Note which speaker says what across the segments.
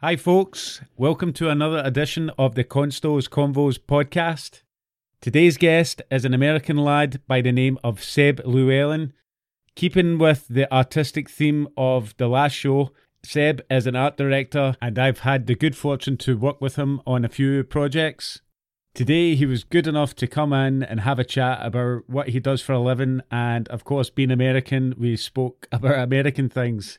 Speaker 1: Hi, folks. Welcome to another edition of the Constos Convos podcast. Today's guest is an American lad by the name of Seb Llewellyn. Keeping with the artistic theme of the last show, Seb is an art director, and I've had the good fortune to work with him on a few projects. Today, he was good enough to come in and have a chat about what he does for a living, and of course, being American, we spoke about American things.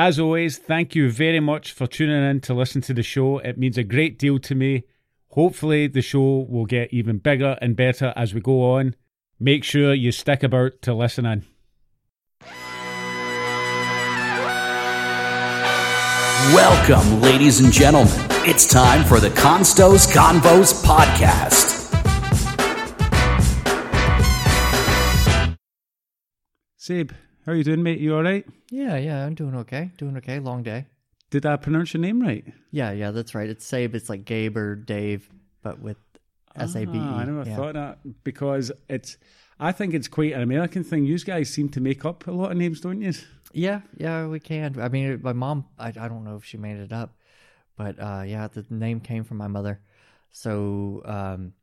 Speaker 1: As always, thank you very much for tuning in to listen to the show. It means a great deal to me. Hopefully, the show will get even bigger and better as we go on. Make sure you stick about to listen in.
Speaker 2: Welcome, ladies and gentlemen. It's time for the Constos Convos podcast.
Speaker 1: Seb, how are you doing, mate? You all right?
Speaker 3: Yeah, yeah, I'm doing okay. Doing okay. Long day.
Speaker 1: Did I pronounce your name right?
Speaker 3: Yeah, yeah, that's right. It's Sabe. It's like Gabe or Dave, but with S A B E.
Speaker 1: Ah, I never
Speaker 3: yeah.
Speaker 1: thought that because it's. I think it's quite an American thing. You guys seem to make up a lot of names, don't you?
Speaker 3: Yeah, yeah, we can. I mean, my mom. I, I don't know if she made it up, but uh, yeah, the name came from my mother. So um,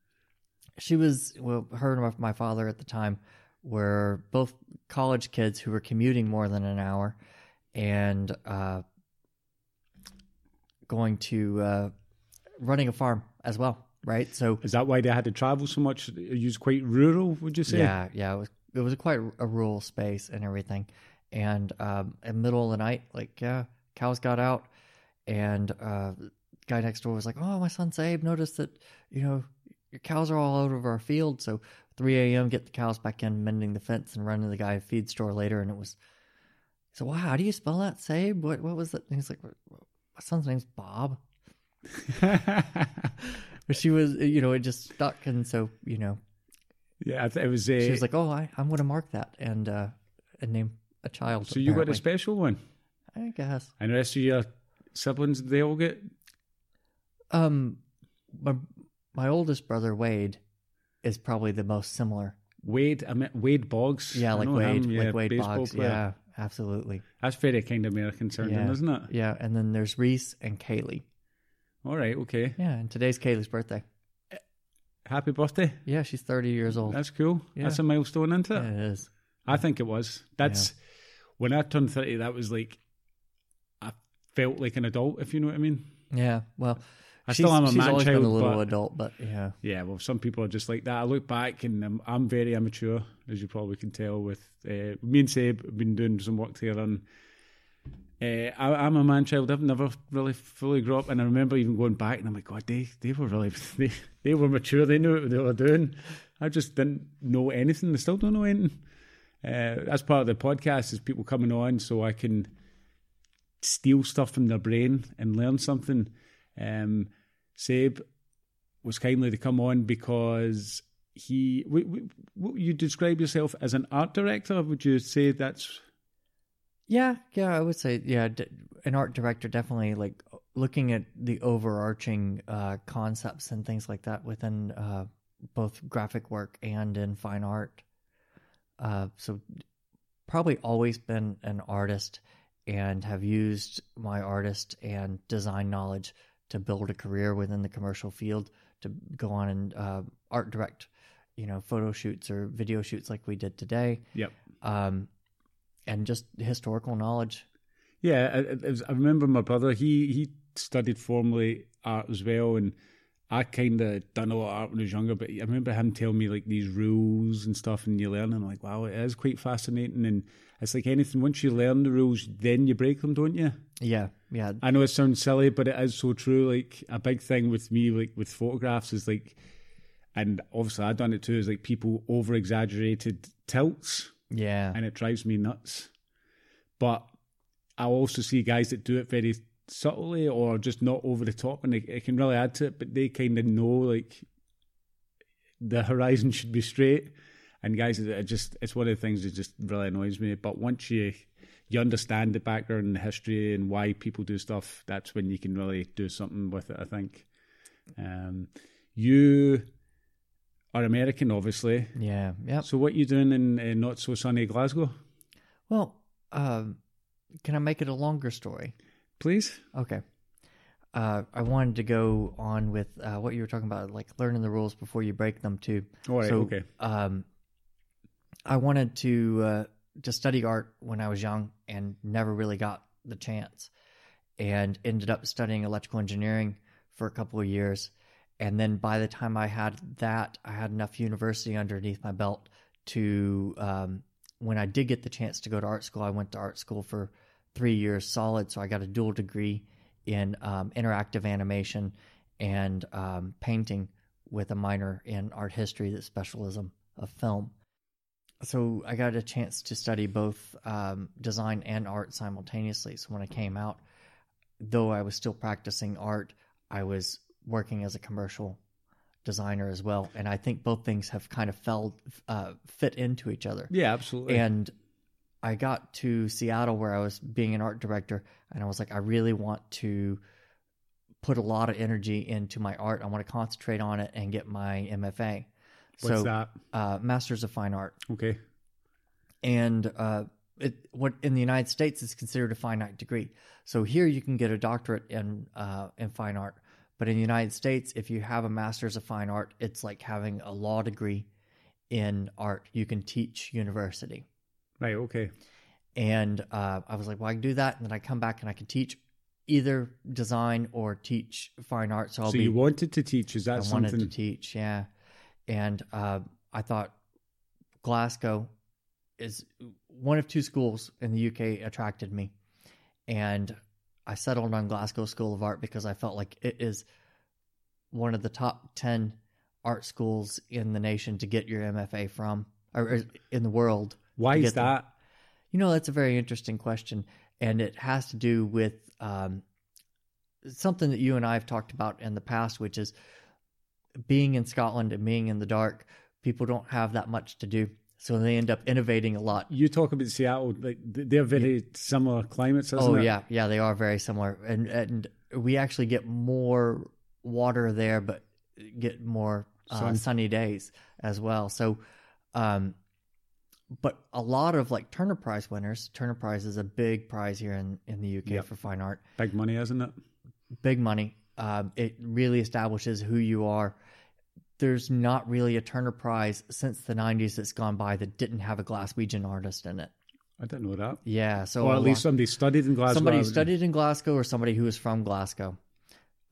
Speaker 3: she was well, her and my father at the time were both college kids who were commuting more than an hour, and uh, going to uh, running a farm as well. Right, so
Speaker 1: Is that why they had to travel so much? It was quite rural, would you say?
Speaker 3: Yeah, yeah. It was it was quite a rural space and everything. And um, in the middle of the night, like yeah, cows got out, and uh, guy next door was like, "Oh, my son Sabe noticed that you know your cows are all over our field." So 3 a.m. get the cows back in, mending the fence, and run to the guy feed store later. And it was so wow, how do you spell that Sabe? What what was it? And he's like, my son's name's Bob. But she was, you know, it just stuck, and so you know,
Speaker 1: yeah. It was. Uh,
Speaker 3: she was like, "Oh, I, I'm going to mark that and uh, and name a child."
Speaker 1: so you got a special one,
Speaker 3: I guess.
Speaker 1: and the rest of your siblings they all get.
Speaker 3: Um, my my oldest brother Wade is probably the most similar.
Speaker 1: Wade, I mean Wade Boggs.
Speaker 3: Yeah, like Wade,
Speaker 1: him, yeah,
Speaker 3: like Wade Boggs.
Speaker 1: player.
Speaker 3: Yeah, absolutely.
Speaker 1: that's very kind of American sounding,
Speaker 3: Yeah.
Speaker 1: isn't it?
Speaker 3: Yeah, and then there's Reese and Kaylee.
Speaker 1: All right, okay.
Speaker 3: Yeah, and today's Kaylee's birthday.
Speaker 1: Happy birthday.
Speaker 3: Yeah, she's 30 years old.
Speaker 1: That's cool.
Speaker 3: Yeah.
Speaker 1: That's a milestone, isn't it?
Speaker 3: Yeah, it is.
Speaker 1: I think it was. That's when I turned thirty. That was like I felt like an adult, if you know what I mean.
Speaker 3: Yeah, well,
Speaker 1: I
Speaker 3: she's,
Speaker 1: still am a
Speaker 3: she's
Speaker 1: man
Speaker 3: always been
Speaker 1: child,
Speaker 3: a little
Speaker 1: but-
Speaker 3: adult, but yeah,
Speaker 1: Yeah, well, some people are just like that. I look back and I'm, I'm very immature, as you probably can tell. With uh, me and Seb have been doing some work together, and uh, I, I'm a man child. I've never really fully grown up, and I remember even going back, and I'm like, God, they they were really they, they were mature. They knew what they were doing. I just didn't know anything. I still don't know anything. Uh, that's part of the podcast is people coming on so I can steal stuff from their brain and learn something. Um, Seb was kindly to come on because he. W- w- you describe yourself as an art director. Would you say that's
Speaker 3: Yeah, yeah, I would say yeah, d- an art director definitely like looking at the overarching uh, concepts and things like that within uh, both graphic work and in fine art. Uh, so probably always been an artist and have used my artist and design knowledge to build a career within the commercial field to go on and uh, art direct, you know, photo shoots or video shoots like we did today.
Speaker 1: Yep.
Speaker 3: Um, and just historical knowledge.
Speaker 1: Yeah, I, I, I remember my brother. He he studied formally art as well, and I kind of done a lot of art when I was younger. But I remember him telling me like these rules and stuff, and you learn. And I'm like, wow, it is quite fascinating. And it's like anything. Once you learn the rules, then you break them, don't you?
Speaker 3: Yeah, yeah,
Speaker 1: I know it sounds silly, but it is so true. Like a big thing with me, like with photographs, is like, and obviously I've done it too. Is like people over exaggerated tilts
Speaker 3: yeah,
Speaker 1: and it drives me nuts. But I also see guys that do it very subtly or just not over the top, and it, it can really add to it. But they kind of know like the horizon should be straight, and guys, it just it's one of the things that just really annoys me. But once you you understand the background and the history and why people do stuff, that's when you can really do something with it. I think. Um, you are American, obviously.
Speaker 3: yeah, yeah.
Speaker 1: So what you doing in uh, not so sunny Glasgow,
Speaker 3: Well, um, can I make it a longer story?
Speaker 1: Please?
Speaker 3: Okay. uh, I wanted to go on with uh, what you were talking about, like learning the rules before you break them too.
Speaker 1: All right,
Speaker 3: so,
Speaker 1: okay.
Speaker 3: Um, I wanted to uh, to study art when I was young and never really got the chance, and ended up studying electrical engineering for a couple of years. And then by the time I had that, I had enough university underneath my belt to um, when I did get the chance to go to art school, I went to art school for three years solid. So I got a dual degree in um, interactive animation and um, painting with a minor in art history, the specialism of film. So I got a chance to study both um, design and art simultaneously. So when I came out, though I was still practicing art, I was working as a commercial designer as well. And I think both things have kind of fell uh, fit into each other.
Speaker 1: Yeah, absolutely.
Speaker 3: And I got to Seattle where I was being an art director, and I was like, I really want to put a lot of energy into my art. I want to concentrate on it and get my MFA.
Speaker 1: What's
Speaker 3: so,
Speaker 1: that?
Speaker 3: Uh, Masters of Fine Art,
Speaker 1: Okay.
Speaker 3: and uh, it what in the United States is considered a finite degree. So here you can get a doctorate in uh, in fine art, but in the United States, if you have a Masters of Fine Art, it's like having a law degree in art. You can teach university.
Speaker 1: Right, okay.
Speaker 3: And uh, I was like, well, I can do that. And then I come back and I can teach either design or teach fine art. So I'll
Speaker 1: so
Speaker 3: be,
Speaker 1: you wanted to teach, is that
Speaker 3: I
Speaker 1: something?
Speaker 3: wanted to teach, yeah. And uh, I thought Glasgow is one of two schools in the UK attracted me. And I settled on Glasgow School of Art because I felt like it is one of the top 10 art schools in the nation to get your MFA from, or in the world.
Speaker 1: Why is
Speaker 3: get them.
Speaker 1: that?
Speaker 3: You know, that's a very interesting question, and it has to do with um, something that you and I have talked about in the past, which is being in Scotland and being in the dark. People don't have that much to do, so they end up innovating a lot.
Speaker 1: You talk about Seattle, like they're very similar climates, isn't
Speaker 3: Oh
Speaker 1: it?
Speaker 3: yeah, yeah, they are very similar, and and we actually get more water there, but get more uh, sunny days as well. So, um, but a lot of like Turner Prize winners. Turner Prize is a big prize here in in the UK
Speaker 1: Yep.
Speaker 3: for fine art.
Speaker 1: Big money, isn't it?
Speaker 3: Big money. Um, it really establishes who you are. There's not really a Turner Prize since the '90s that's gone by that didn't have a Glaswegian artist in it.
Speaker 1: I didn't know that.
Speaker 3: Yeah, so
Speaker 1: or at least
Speaker 3: lot-
Speaker 1: somebody studied in Glasgow.
Speaker 3: somebody
Speaker 1: I
Speaker 3: who
Speaker 1: would-
Speaker 3: studied in Glasgow or somebody who is from Glasgow.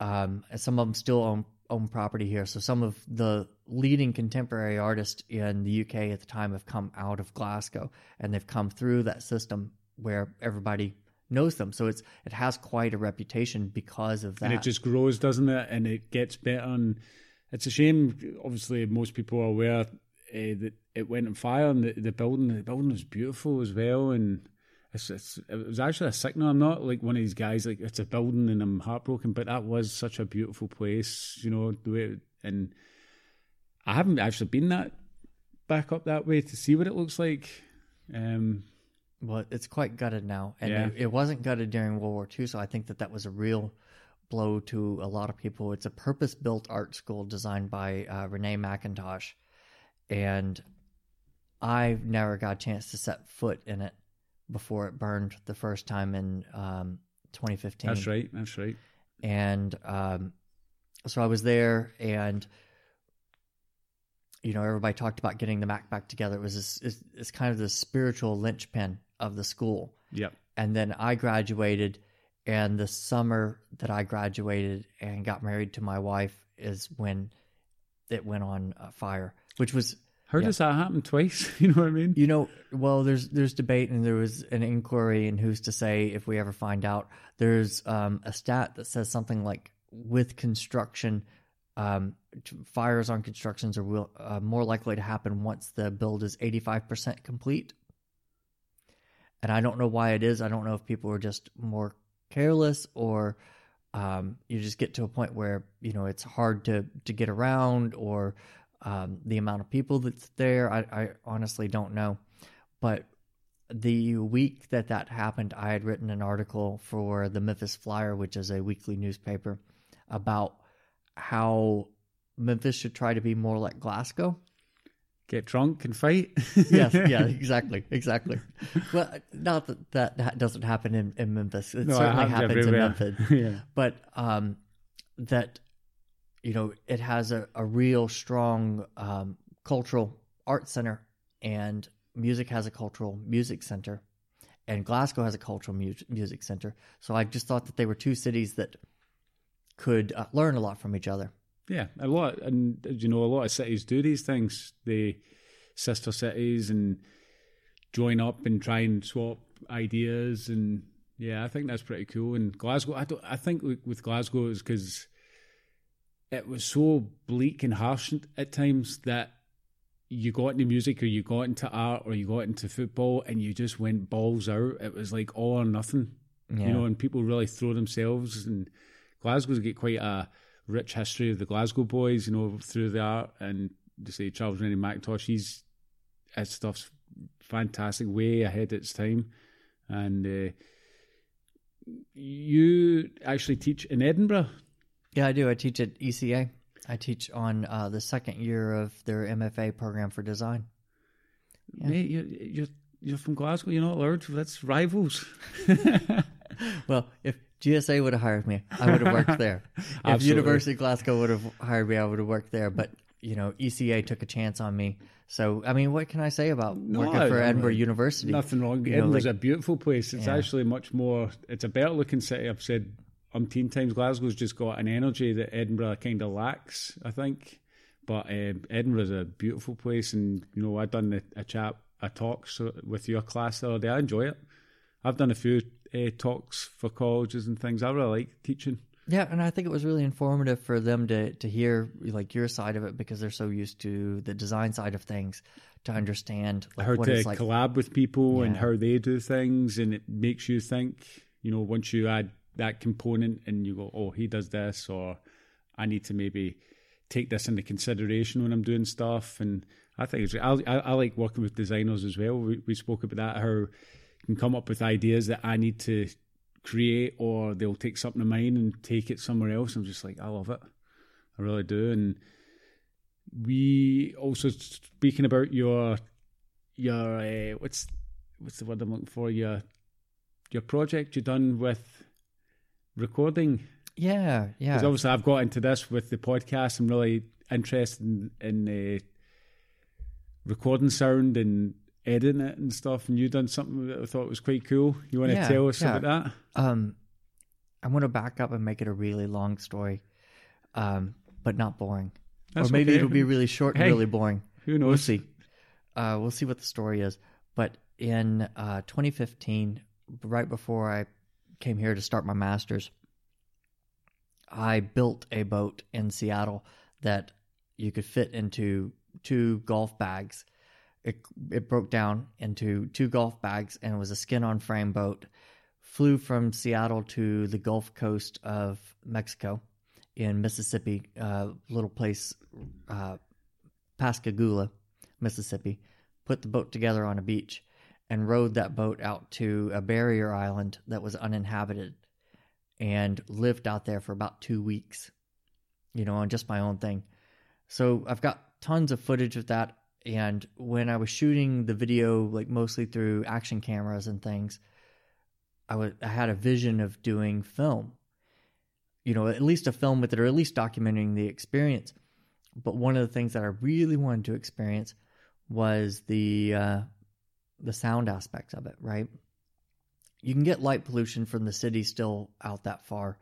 Speaker 3: Um, and some of them still own own property here. So some of the leading contemporary artists in the UK at the time have come out of Glasgow and they've come through that system where everybody knows them. So it's it has quite a reputation because of that.
Speaker 1: and it just grows, doesn't it? And it gets better. And it's a shame. Obviously, most people are aware uh, that it went on fire, and the, the building, the building was beautiful as well. And it's, it's, it was actually a signal. I'm not like one of these guys like it's a building and I'm heartbroken, but that was such a beautiful place, you know. The way it, and I haven't actually been that back up that way to see what it looks like. Um,
Speaker 3: Well, it's quite gutted now, and
Speaker 1: Yeah.
Speaker 3: it, it wasn't gutted during World War II. So I think that that was a real blow to a lot of people. It's a purpose-built art school designed by uh, Rennie Mackintosh, and I've never got a chance to set foot in it before it burned the first time in um, 2015
Speaker 1: that's right. That's right.
Speaker 3: and um, so I was there, and you know, everybody talked about getting the Mac back together. It was this, it's, it's kind of the spiritual linchpin of the school.
Speaker 1: Yep.
Speaker 3: And then I graduated, and the summer that I graduated and got married to my wife is when it went on uh, fire, which was
Speaker 1: How
Speaker 3: Yeah.
Speaker 1: does that happen twice? you know what I mean?
Speaker 3: you know, well, there's there's debate and there was an inquiry, and who's to say if we ever find out? There's um, a stat that says something like with construction, um, fires on constructions are will, uh, more likely to happen once the build is 85% complete. And I don't know why it is. I don't know if people are just more careless or um, you just get to a point where you know it's hard to to get around or um, the amount of people that's there. I, I honestly don't know, but the week that that happened, I had written an article for the Memphis Flyer, which is a weekly newspaper, about how Memphis should try to be more like Glasgow.
Speaker 1: get drunk and fight.
Speaker 3: yes, yeah, exactly, exactly. Well, not that that, doesn't happen in, in Memphis. It
Speaker 1: No, it
Speaker 3: certainly
Speaker 1: happens
Speaker 3: happens in. Memphis.
Speaker 1: Yeah.
Speaker 3: But um, that you know, it has a, a real strong um, cultural art center, and music has a cultural music center, and Glasgow has a cultural mu- music center. So I just thought that they were two cities that could uh, learn a lot from each other.
Speaker 1: Yeah, a lot, and you know, a lot of cities do these things. They sister cities and join up and try and swap ideas, and yeah, I think that's pretty cool. And Glasgow, I don't, I think with Glasgow is because it was so bleak and harsh at times that you got into music or you got into art or you got into football and you just went balls out. It was like all or nothing,
Speaker 3: Yeah.
Speaker 1: you know, and people really throw themselves. And Glasgow's got quite a rich history of the Glasgow boys, you know, through the art. And to say Charles Rennie Mackintosh, he's his stuff's fantastic, way ahead of its time. And uh, you actually teach in Edinburgh.
Speaker 3: Yeah, I do. I teach at ECA. I teach on uh, the second year of their MFA program for design. Yeah.
Speaker 1: Mate, you're, you're you're from Glasgow. You're not allowed. That's rivals.
Speaker 3: Well, if GSA would have hired me, I would have worked there. if University of Glasgow would have hired me, I would have worked there. But you know, ECA took a chance on me. So, I mean, what can I say about working for Edinburgh University?
Speaker 1: Nothing wrong.
Speaker 3: You know, like-
Speaker 1: a beautiful place. It's
Speaker 3: Yeah.
Speaker 1: actually much more. It's a better looking city. I've said umpteen times. Glasgow's just got an energy that Edinburgh kind of lacks. I think, but um, Edinburgh's a beautiful place, and you know, I done a, a chat, a talk so, with your class the other day. I enjoy it. I've done a few uh, talks for colleges and things. I really like teaching.
Speaker 3: Yeah, and I think it was really informative for them to to hear like your side of it because they're so used to the design side of things to understand like,
Speaker 1: how
Speaker 3: what
Speaker 1: to
Speaker 3: it's like.
Speaker 1: collab with people and how they do things, and it makes you think. You know, once you add that component and you go, "Oh, he does this," or "I need to maybe take this into consideration when I'm doing stuff." And I think it's. I, I, I like working with designers as well. We, we spoke about that how you can come up with ideas that I need to create, or they'll take something of mine and take it somewhere else. I'm just like, I love it. I really do, and we also speaking about your your uh, what's what's the word I'm looking for your your project you done with recording
Speaker 3: yeah, yeah.
Speaker 1: because obviously I've got into this with the podcast I'm really interested in, in uh, recording sound and editing it and stuff and you done something that I thought was quite cool you want to
Speaker 3: Yeah,
Speaker 1: tell us
Speaker 3: yeah.
Speaker 1: about that
Speaker 3: Um, I want to back up and make it a really long story, um, but not boring.
Speaker 1: That's
Speaker 3: or maybe
Speaker 1: okay.
Speaker 3: it'll be really short and
Speaker 1: Hey,
Speaker 3: really boring.
Speaker 1: who knows
Speaker 3: We'll see. Uh, we'll see what the story is. But in uh, 2015, right before I came here to start my master's, I built a boat in Seattle that you could fit into two golf bags. It it broke down into two golf bags and it was a skin-on frame boat. Flew from Seattle to the Gulf Coast of Mexico in Mississippi, uh, little place uh, Pascagoula, Mississippi, put the boat together on a beach and rowed that boat out to a barrier island that was uninhabited and lived out there for about two weeks, you know, on just my own thing. So I've got tons of footage of that. And when I was shooting the video, like mostly through action cameras and things, I was I had a vision of doing film, you know, at least a film with it, or at least documenting the experience. But one of the things that I really wanted to experience was the uh, the sound aspects of it. Right, you can get light pollution from the city still out that far,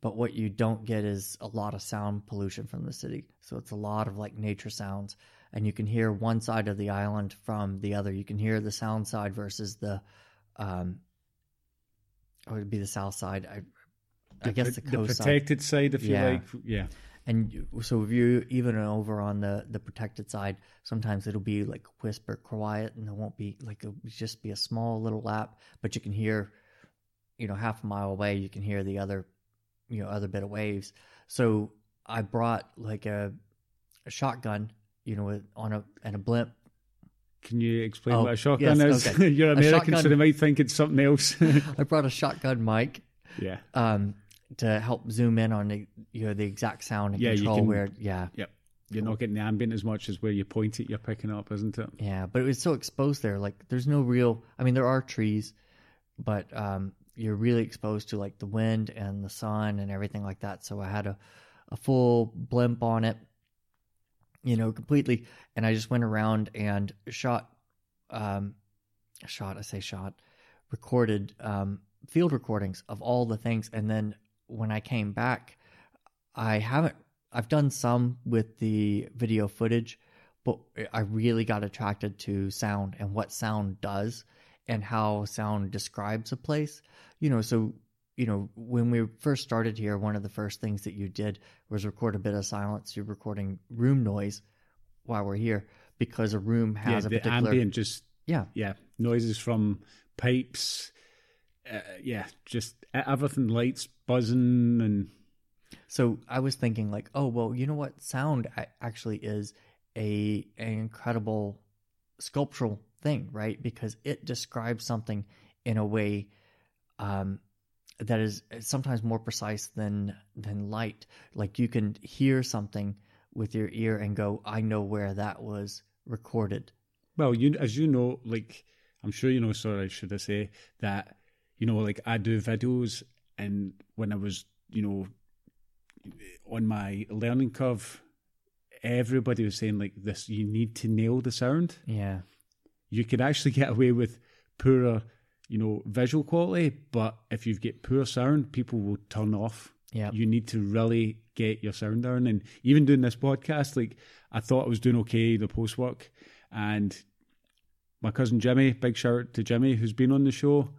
Speaker 3: but what you don't get is a lot of sound pollution from the city. So it's a lot of like nature sounds, and you can hear one side of the island from the other. You can hear the sound side versus the, um, or it'd be the south side. I, I guess the coast side.
Speaker 1: protected side if
Speaker 3: Yeah.
Speaker 1: you like yeah
Speaker 3: And so if you even over on the the protected side, sometimes it'll be like whisper quiet, and it won't be like it'll just be a small little lap, but you can hear, you know, half a mile away, you can hear the other, you know, other bit of waves. So I brought like a, a shotgun, you know, on a and a blimp.
Speaker 1: can you explain
Speaker 3: Oh,
Speaker 1: what a shotgun
Speaker 3: yes,
Speaker 1: is
Speaker 3: okay.
Speaker 1: you're American so they might think it's something else
Speaker 3: I brought a shotgun mic
Speaker 1: yeah
Speaker 3: um, to help zoom in on the you know the exact sound and
Speaker 1: Yeah,
Speaker 3: control
Speaker 1: can-
Speaker 3: where yeah
Speaker 1: Yep. you're not getting the ambient as much as where you point it, you're picking up, isn't it?
Speaker 3: Yeah, but it was so exposed there. Like, there's no real. I mean, there are trees, but um, you're really exposed to like the wind and the sun and everything like that. So I had a, a full blimp on it, you know, completely. And I just went around and shot, um, shot. I say shot, recorded um, field recordings of all the things. And then when I came back, I haven't. I've done some with the video footage, but I really got attracted to sound and what sound does and how sound describes a place. You know, so you know, when we first started here, one of the first things that you did was record a bit of silence. You're recording room noise while we're here because a room has
Speaker 1: yeah,
Speaker 3: a
Speaker 1: the
Speaker 3: particular
Speaker 1: ambient just
Speaker 3: yeah
Speaker 1: yeah noises from pipes, uh, yeah, just everything lights buzzing and
Speaker 3: So I was thinking like, oh well, you know what? Sound actually is a an incredible sculptural thing, right? Because it describes something in a way um, that is sometimes more precise than than light. Like you can hear something with your ear and go, I know where that was recorded.
Speaker 1: Well, you as you know, like I'm sure you know. Sorry, should I say that? You know, like I do videos, and when I was, you know, on my learning curve, everybody was saying like this: you need to nail the sound.
Speaker 3: Yeah.
Speaker 1: You could actually get away with poorer, you know, visual quality, but if you get poor sound, people will turn off.
Speaker 3: Yeah.
Speaker 1: You need to really get your sound down. And even doing this podcast, like I thought I was doing okay, the post work. And my cousin Jimmy, big shout out to Jimmy, who's been on the show,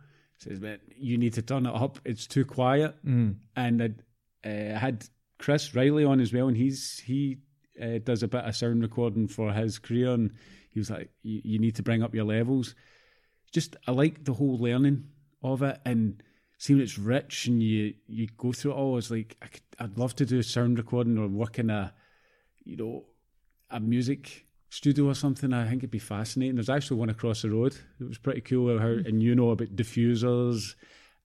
Speaker 1: says, man, you need to turn it up. It's too quiet.
Speaker 3: Mm.
Speaker 1: And I uh, had Chris Riley on as well, and he's he uh, does a bit of sound recording for his career, and he was like, you, need to bring up your levels. Just I like the whole learning of it, and seeing it's rich, and you you go through it all. It's like I could, I'd love to do sound recording or work in a, you know, a music studio or something. I think it'd be fascinating. There's actually one across the road. It was pretty cool. How and you know about diffusers,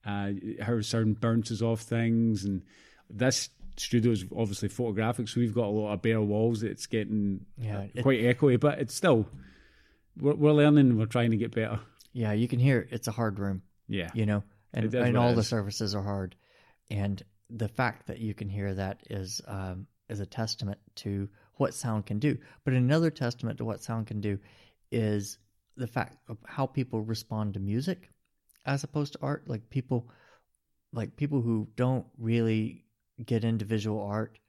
Speaker 1: uh, how sound bounces off things, and this studio is obviously photographic, so we've got a lot of bare walls. It's getting
Speaker 3: Yeah, it-
Speaker 1: quite echoey, but it's still we're, we're learning. We're trying to get better.
Speaker 3: Yeah, you can hear it's a hard room.
Speaker 1: Yeah,
Speaker 3: you know, and, and all the surfaces are hard, and the fact that you can hear that is um, is a testament to what sound can do. But another testament to what sound can do is the fact of how people respond to music as opposed to art. Like people, like people who don't really get into visual art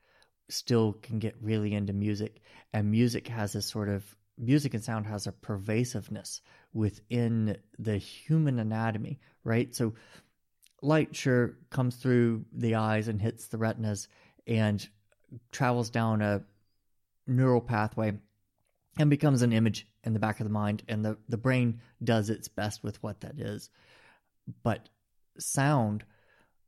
Speaker 3: still can get really into music, and music has this sort of music and sound has a pervasiveness within the human anatomy, right? So light sure comes through the eyes and hits the retinas and travels down a neural pathway and becomes an image in the back of the mind and the, the brain does its best with what that is but sound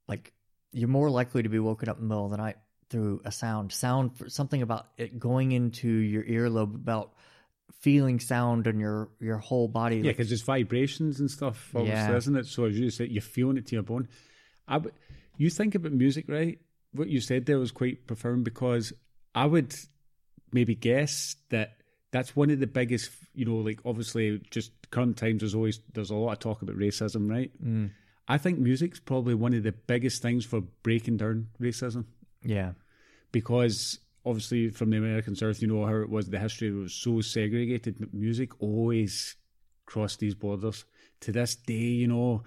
Speaker 3: like you're more likely to be woken up in the middle of the night through a sound sound for something about it going into your earlobe about feeling sound in your your whole body
Speaker 1: yeah, because there's vibrations and stuff, obviously,
Speaker 3: Yeah.
Speaker 1: isn't it? So as you said, you're feeling it to your bone. I would, you think about music, right? What you said there was quite profound because I would maybe guess that that's one of the biggest, you know, like obviously just current times. There's always there's a lot of talk about racism, right?
Speaker 3: Mm.
Speaker 1: I think music's probably one of the biggest things for breaking down racism
Speaker 3: yeah
Speaker 1: because obviously from the American South, you know how it was. The history was so segregated. but Music always crossed these borders. To this day, you know,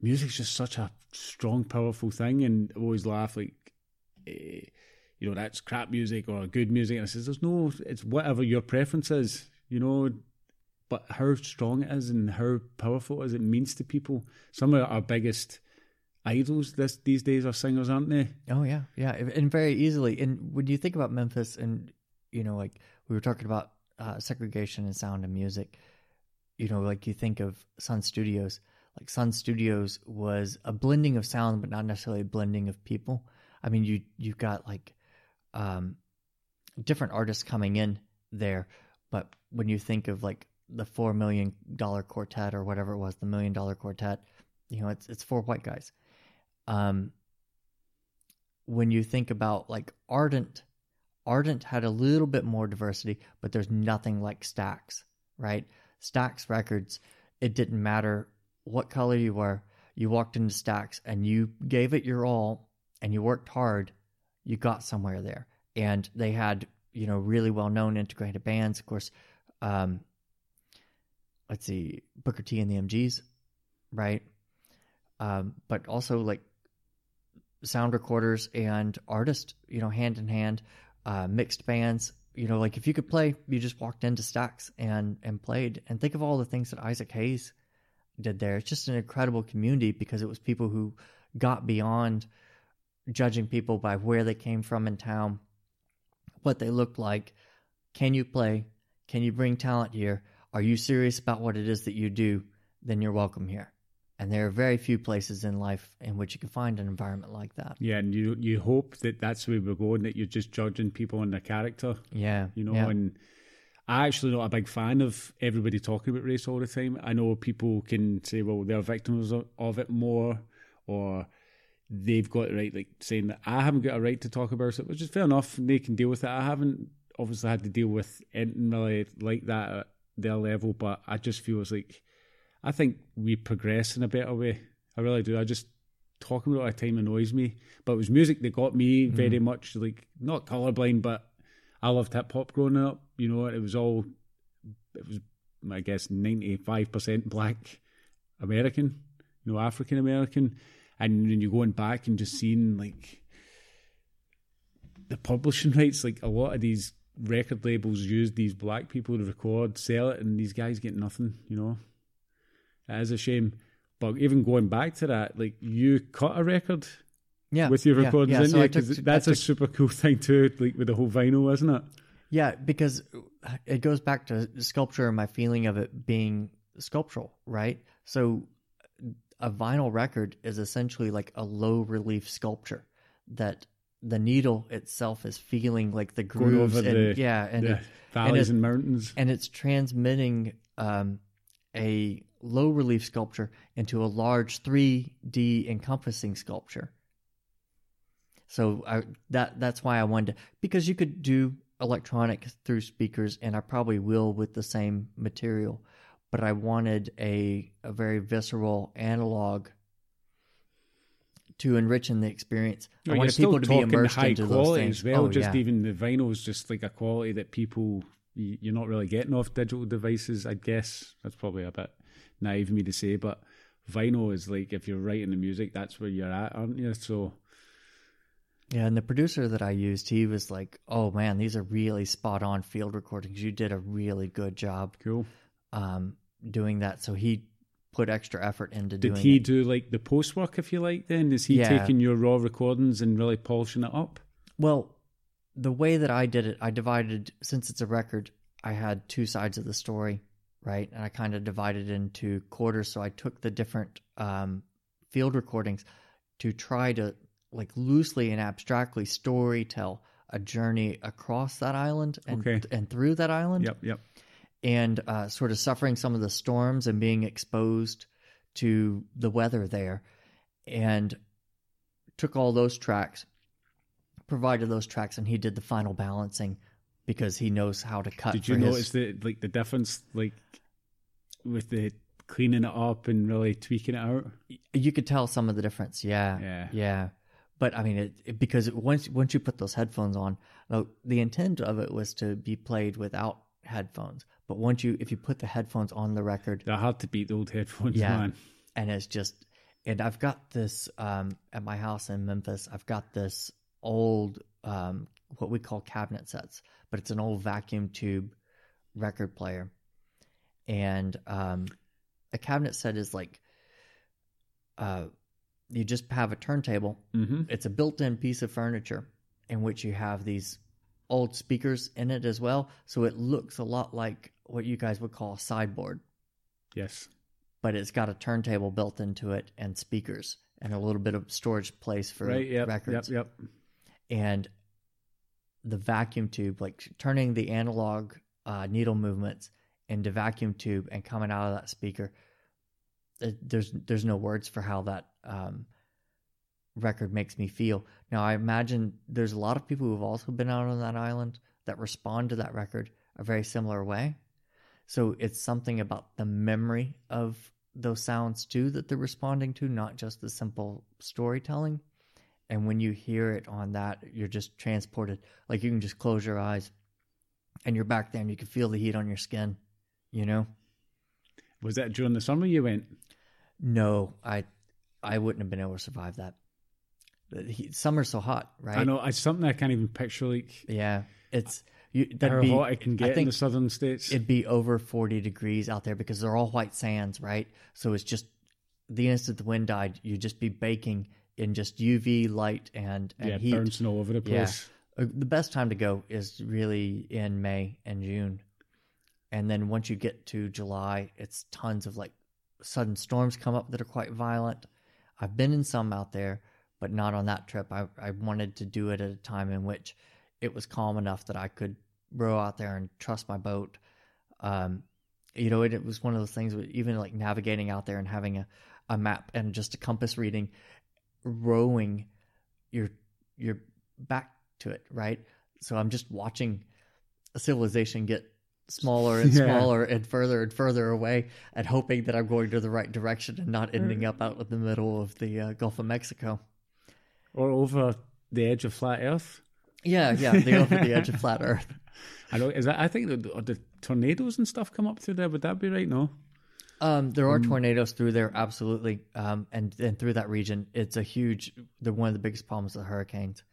Speaker 1: music's just such a strong, powerful thing, and I always laugh like, eh, you know, that's crap music or good music. And I says, there's no, it's whatever your preference is, you know. But how strong it is and how powerful it is, it means to people. Some of our biggest idols this these days are singers, aren't they?
Speaker 3: Oh yeah, yeah, and very easily. And when you think about Memphis, and you know, like we were talking about uh, segregation and sound and music, you know, like you think of Sun Studios. Like Sun Studios was a blending of sound, but not necessarily a blending of people. I mean, you you got like um, different artists coming in there, but when you think of like the four million dollar quartet or whatever it was, the million dollar quartet, you know, it's it's four white guys. Um, when you think about like ardent Ardent had a little bit more diversity, but there's nothing like Stax, right? Stax Records, it didn't matter what color you were. You walked into Stax and you gave it your all and you worked hard, you got somewhere there. And they had, you know, really well known integrated bands. Of course, um, let's see, Booker T and the MGs, right? Um, but also like sound recorders and artists, you know, hand in hand, uh, mixed bands. You know, like if you could play, you just walked into Stax and and played. And think of all the things that Isaac Hayes did there. It's just an incredible community because it was people who got beyond judging people by where they came from in town, what they looked like. Can you play? Can you bring talent here? Are you serious about what it is that you do? Then you're welcome here. And there are very few places in life in which you can find an environment like that.
Speaker 1: Yeah, and you you hope that that's where we're going. That you're just judging people on their character.
Speaker 3: Yeah,
Speaker 1: you know.
Speaker 3: yeah.
Speaker 1: And I actually not a big fan of everybody talking about race all the time. I know people can say, well, they're victims of, of it more, or they've got it right, like saying that I haven't got a right to talk about it, which is fair enough. They can deal with it. I haven't obviously had to deal with anything really like that at their level, but I just feel it's like I think we progress in a better way. I really do. I just talking about it time annoys me. But it was music that got me very
Speaker 3: Mm-hmm.
Speaker 1: much like not colorblind, but I loved hip hop growing up. You know, it was all it was I guess ninety five percent black American, you know, African American. And when you're going back and just seeing like the publishing rights, like a lot of these record labels use these black people to record, sell it, and these guys get nothing, you know. It is a shame. But even going back to that, like you cut a record
Speaker 3: yeah,
Speaker 1: with your recordings,
Speaker 3: yeah.
Speaker 1: didn't
Speaker 3: So
Speaker 1: you?
Speaker 3: Took,
Speaker 1: that's a super cool thing too, like with the whole vinyl, isn't it?
Speaker 3: Yeah, because it goes back to sculpture and my feeling of it being sculptural, right? So a vinyl record is essentially like a low relief sculpture that the needle itself is feeling like the grooves and
Speaker 1: the-
Speaker 3: yeah, and it,
Speaker 1: valleys
Speaker 3: it-
Speaker 1: and mountains.
Speaker 3: and it's transmitting um, a low relief sculpture into a large 3D encompassing sculpture. So I, that that's why I wanted to because you could do electronic through speakers, and I probably will with the same material, but I wanted a a very visceral analog to enrich in the experience. I wanted people to be immersed
Speaker 1: high
Speaker 3: into those
Speaker 1: quality
Speaker 3: things.
Speaker 1: as well.
Speaker 3: Oh,
Speaker 1: just
Speaker 3: yeah.
Speaker 1: even the vinyl is just like a quality that people you're not really getting off digital devices. I guess that's probably a bit naive of me to say, but vinyl is like if you're writing the music, that's where you're at, aren't you? So
Speaker 3: Yeah, and the producer that I used, he was like, "Oh man, these are really spot on field recordings. You did a really good job
Speaker 1: cool.
Speaker 3: um, doing that." So he put extra effort into
Speaker 1: Did
Speaker 3: doing
Speaker 1: he
Speaker 3: it.
Speaker 1: do like the post work, if you like? Then is he
Speaker 3: Yeah.
Speaker 1: taking your raw recordings and really polishing it up?
Speaker 3: Well, the way that I did it, I divided since it's a record, I had two sides of the story, right? And I kind of divided into quarters. So I took the different um, field recordings to try to like loosely and abstractly story tell a journey across that island and
Speaker 1: Okay.
Speaker 3: and through that island.
Speaker 1: Yep, yep.
Speaker 3: And uh, sort of suffering some of the storms and being exposed to the weather there, and took all those tracks, provided those tracks, and he did the final balancing because he knows how to cut.
Speaker 1: Did you
Speaker 3: his-
Speaker 1: notice the like the difference, like with the cleaning it up and really tweaking it out?
Speaker 3: You could tell some of the difference. Yeah,
Speaker 1: Yeah.
Speaker 3: yeah. But I mean, it, it- because once once you put those headphones on, now, the intent of it was to be played without headphones. But once you, if you put the headphones on the record,
Speaker 1: I had to beat the old headphones,
Speaker 3: Yeah.
Speaker 1: man.
Speaker 3: and it's just and i've got this um at my house in memphis i've got this old um what we call cabinet sets but it's an old vacuum tube record player and um a cabinet set is like uh you just have a turntable
Speaker 1: Mm-hmm.
Speaker 3: it's a built-in piece of furniture in which you have these old speakers in it as well so it looks a lot like what you guys would call a sideboard
Speaker 1: Yes.
Speaker 3: but it's got a turntable built into it and speakers and a little bit of storage place for
Speaker 1: Right. Yep.
Speaker 3: records.
Speaker 1: Yep. Yep.
Speaker 3: And the vacuum tube, like turning the analog uh, needle movements into vacuum tube and coming out of that speaker. it- there's there's no words for how that um, record makes me feel. Now, I imagine there's a lot of people who've also been out on that island that respond to that record a very similar way. So it's something about the memory of those sounds too that they're responding to, not just the simple storytelling. And when you hear it on that, you're just transported. Like you can just close your eyes and you're back there and you can feel the heat on your skin, you know?
Speaker 1: Was that during the summer you went?
Speaker 3: No, I I wouldn't have been able to survive that. The heat, summer's so hot, right?
Speaker 1: I know it's something I can't even picture. Like
Speaker 3: Yeah, it's you. That'd be,
Speaker 1: hot it can get in the southern states.
Speaker 3: it'd be over forty degrees out there because they're all white sands, right? So it's just the instant the wind died, you'd just be baking in just UV light and and
Speaker 1: yeah,
Speaker 3: heat.
Speaker 1: bouncing all over the place.
Speaker 3: Uh, The best time to go is really in May and June. And then once you get to July, it's tons of like sudden storms come up that are quite violent. I've been in some out there, but not on that trip. I, I wanted to do it at a time in which it was calm enough that I could row out there and trust my boat. Um, you know, it, it was one of those things, where even like navigating out there and having a, a map and just a compass reading, rowing your your back to it, right? So I'm just watching a civilization get smaller and
Speaker 1: Yeah.
Speaker 3: smaller and further and further away, and hoping that I'm going to the right direction and not ending up out in the middle of the uh, Gulf of Mexico.
Speaker 1: Or over the edge of flat Earth.
Speaker 3: Yeah, yeah, they over the edge of flat Earth.
Speaker 1: I know. Is that? I think the, the tornadoes and stuff come up through there. Would that be right? No.
Speaker 3: Um, there are tornadoes through there, absolutely, um, and and through that region, it's a huge. They're one of the biggest problems with hurricanes,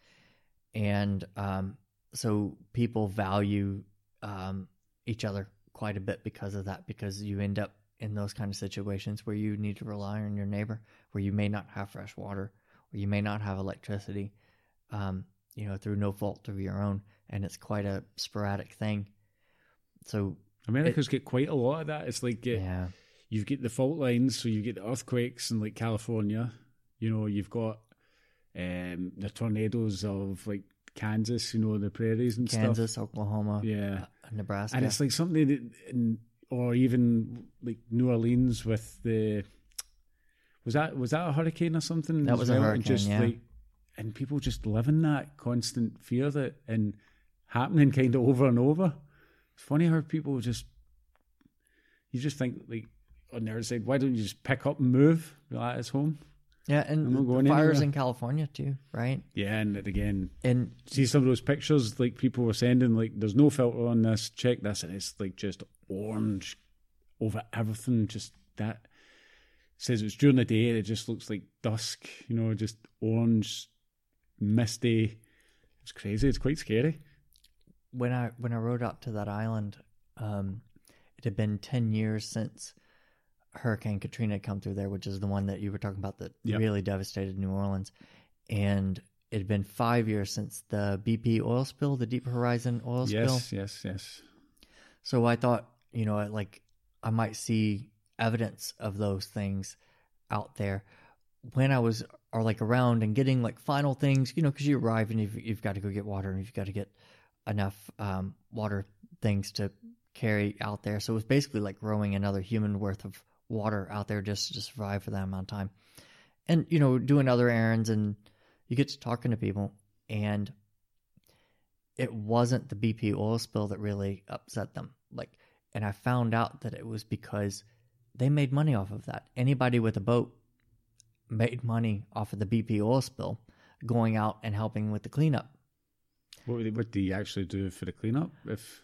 Speaker 3: and um, so people value um, each other quite a bit because of that. Because you end up in those kind of situations where you need to rely on your neighbor, where you may not have fresh water, or you may not have electricity, um, you know, through no fault of your own, and it's quite a sporadic thing. So
Speaker 1: America's get quite a lot of that. It's like uh,
Speaker 3: yeah,
Speaker 1: you've got the fault lines, so you get the earthquakes in like California. You know, you've got um, the tornadoes of like Kansas. You know, the prairies and
Speaker 3: Kansas, Oklahoma.
Speaker 1: Yeah,
Speaker 3: uh, Nebraska.
Speaker 1: and it's like something that, in, or even like New Orleans with the was that was that a hurricane or something?
Speaker 3: That
Speaker 1: as
Speaker 3: was a
Speaker 1: well? And
Speaker 3: hurricane,
Speaker 1: just
Speaker 3: yeah.
Speaker 1: like, and people just live in that constant fear that and happening kind of over and over. It's funny how people just you just think like on their side, why don't you just pick up and move? Like, it's home.
Speaker 3: Yeah, and
Speaker 1: I'm not
Speaker 3: the
Speaker 1: going
Speaker 3: fires
Speaker 1: anywhere.
Speaker 3: in California too, right?
Speaker 1: Yeah, and again,
Speaker 3: And
Speaker 1: see some of those pictures like people were sending like there's no filter on this check this and it's like just orange over everything just that says it's during the day it just looks like dusk you know just orange misty. It's crazy. It's quite scary.
Speaker 3: When I when I rode out to that island, um, it had been ten years since Hurricane Katrina had come through there, which is the one that you were talking about that
Speaker 1: Yep.
Speaker 3: really devastated New Orleans, and it had been five years since the BP oil spill, the Deep Horizon oil spill.
Speaker 1: yes yes. Yes
Speaker 3: So I thought, you know, like I might see evidence of those things out there. When I was or like around and getting like final things, you know, because you arrive and you've you've got to go get water and you've got to get enough um, water things to carry out there. So it was basically like rowing another human worth of water out there just to survive for that amount of time, and you know, doing other errands and you get to talking to people and it wasn't the BP oil spill that really upset them. Like, and I found out that it was because they made money off of that. Anybody with a boat made money off of the BP oil spill, going out and helping with the cleanup.
Speaker 1: what, would- what do you actually do for the cleanup if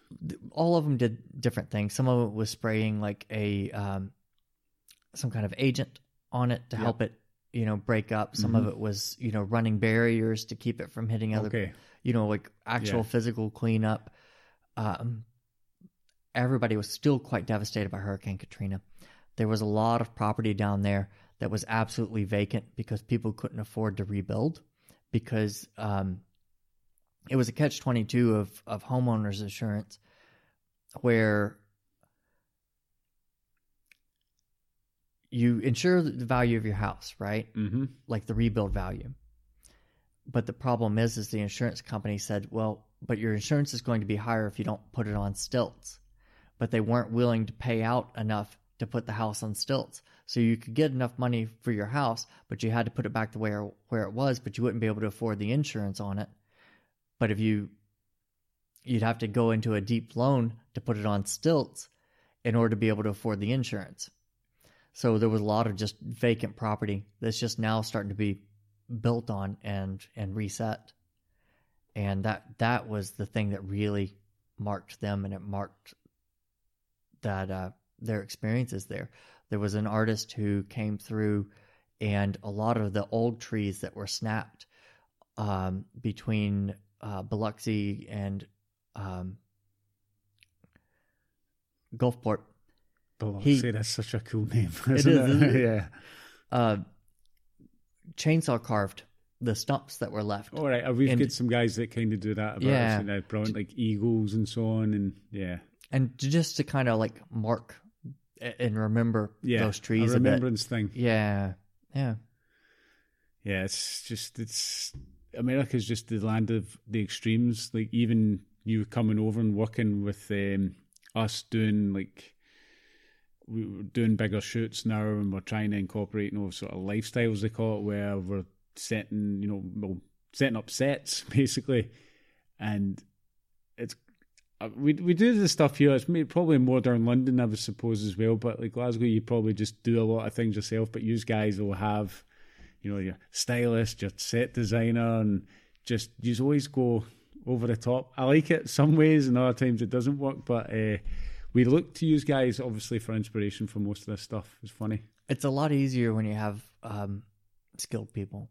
Speaker 3: All of them did different things. Some of it was spraying like a um, some kind of agent on it to
Speaker 1: Yep.
Speaker 3: help it, you know, break up. Some of it was, you know, running barriers to keep it from hitting other
Speaker 1: okay
Speaker 3: you know, like actual
Speaker 1: Yeah.
Speaker 3: physical cleanup. Um, everybody was still quite devastated by Hurricane Katrina. There was a lot of property down there that was absolutely vacant because people couldn't afford to rebuild because um, it was a catch 22 of, of homeowners insurance where you insure the value of your house, right?
Speaker 1: mm-hmm
Speaker 3: like the rebuild value. But the problem is, is the insurance company said, well, but your insurance is going to be higher if you don't put it on stilts. But they weren't willing to pay out enough to put the house on stilts. So you could get enough money for your house, but you had to put it back to where where it was, but you wouldn't be able to afford the insurance on it. But if you you'd have to go into a deep loan to put it on stilts in order to be able to afford the insurance. So there was a lot of just vacant property that's just now starting to be built on and and reset. And that that was the thing that really marked them and it marked that uh, their experiences there. There was an artist who came through, and a lot of the old trees that were snapped um, between uh, Biloxi and um, Gulfport.
Speaker 1: Biloxi,
Speaker 3: He-
Speaker 1: that's such a cool name,
Speaker 3: It
Speaker 1: isn't
Speaker 3: is,
Speaker 1: it?
Speaker 3: it?
Speaker 1: yeah.
Speaker 3: Uh, chainsaw carved the stumps that were left.
Speaker 1: All right, uh, we've
Speaker 3: And-
Speaker 1: got some guys that kind of do that. About
Speaker 3: Yeah.
Speaker 1: yeah, now, brilliant, like eagles and so on, and yeah,
Speaker 3: and just to kind of like mark and remember
Speaker 1: yeah,
Speaker 3: those trees
Speaker 1: a
Speaker 3: a
Speaker 1: remembrance thing.
Speaker 3: Yeah, yeah,
Speaker 1: Yeah, it's just it's America's just the land of the extremes. Like even you coming over and working with um, us doing like we were doing bigger shoots now, and we're trying to incorporate you know sort of lifestyles they call it, where we're setting you know well, setting up sets basically, and We we do the stuff here. It's probably more down London, I would suppose as well. But like Glasgow, you probably just do a lot of things yourself. But you guys will have you know, your stylist, your set designer, and just you always go over the top. I like it some ways, and other times it doesn't work. But uh, we look to use guys obviously for inspiration for most of this stuff. It's funny.
Speaker 3: it's a lot easier when you have um, skilled people.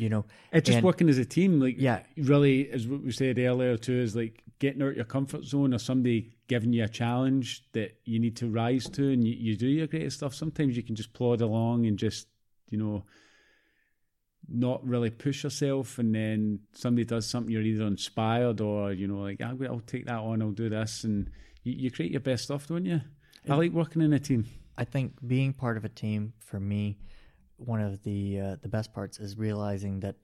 Speaker 3: You know,
Speaker 1: It's just
Speaker 3: And-
Speaker 1: working as a team. Like,
Speaker 3: Yeah.
Speaker 1: really, as what we said earlier too, is like getting out your comfort zone or somebody giving you a challenge that you need to rise to, and you, you do your greatest stuff. Sometimes you can just plod along and just, you know, not really push yourself, and then somebody does something you're either inspired or you know, like ah, I'll, I'll take that on, I'll do this, and you, you create your best stuff, don't you? I like working in a team.
Speaker 3: I think being part of a team for me, one of the uh, the best parts is realizing that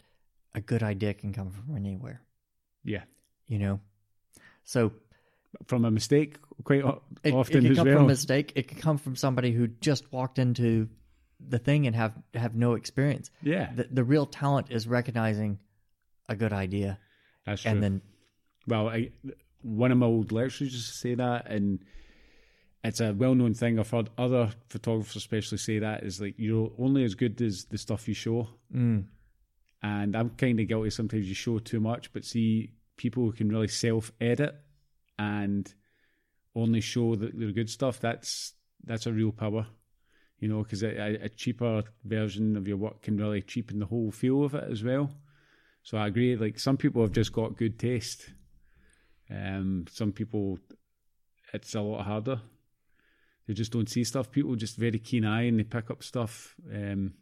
Speaker 3: a good idea can come from anywhere.
Speaker 1: Yeah,
Speaker 3: You know, so
Speaker 1: from a mistake quite
Speaker 3: it,
Speaker 1: often
Speaker 3: it can come
Speaker 1: well.
Speaker 3: from a mistake. It can come from somebody who just walked into the thing and have have no experience.
Speaker 1: yeah,
Speaker 3: The the real talent is recognizing a good idea
Speaker 1: that's true.
Speaker 3: and then
Speaker 1: well, I, one of my old lecturers used to say that, and it's a well-known thing. I've heard other photographers, especially, say that is like you're only as good as the stuff you show.
Speaker 3: mm,
Speaker 1: And I'm kind of guilty. Sometimes you show too much, but see people who can really self-edit and only show the, the good stuff. That's that's a real power, you know, because a, a cheaper version of your work can really cheapen the whole feel of it as well. So I agree. Like some people have just got good taste. Um, some people, it's a lot harder. They just don't see stuff. People just very keen eye and they pick up stuff. Um,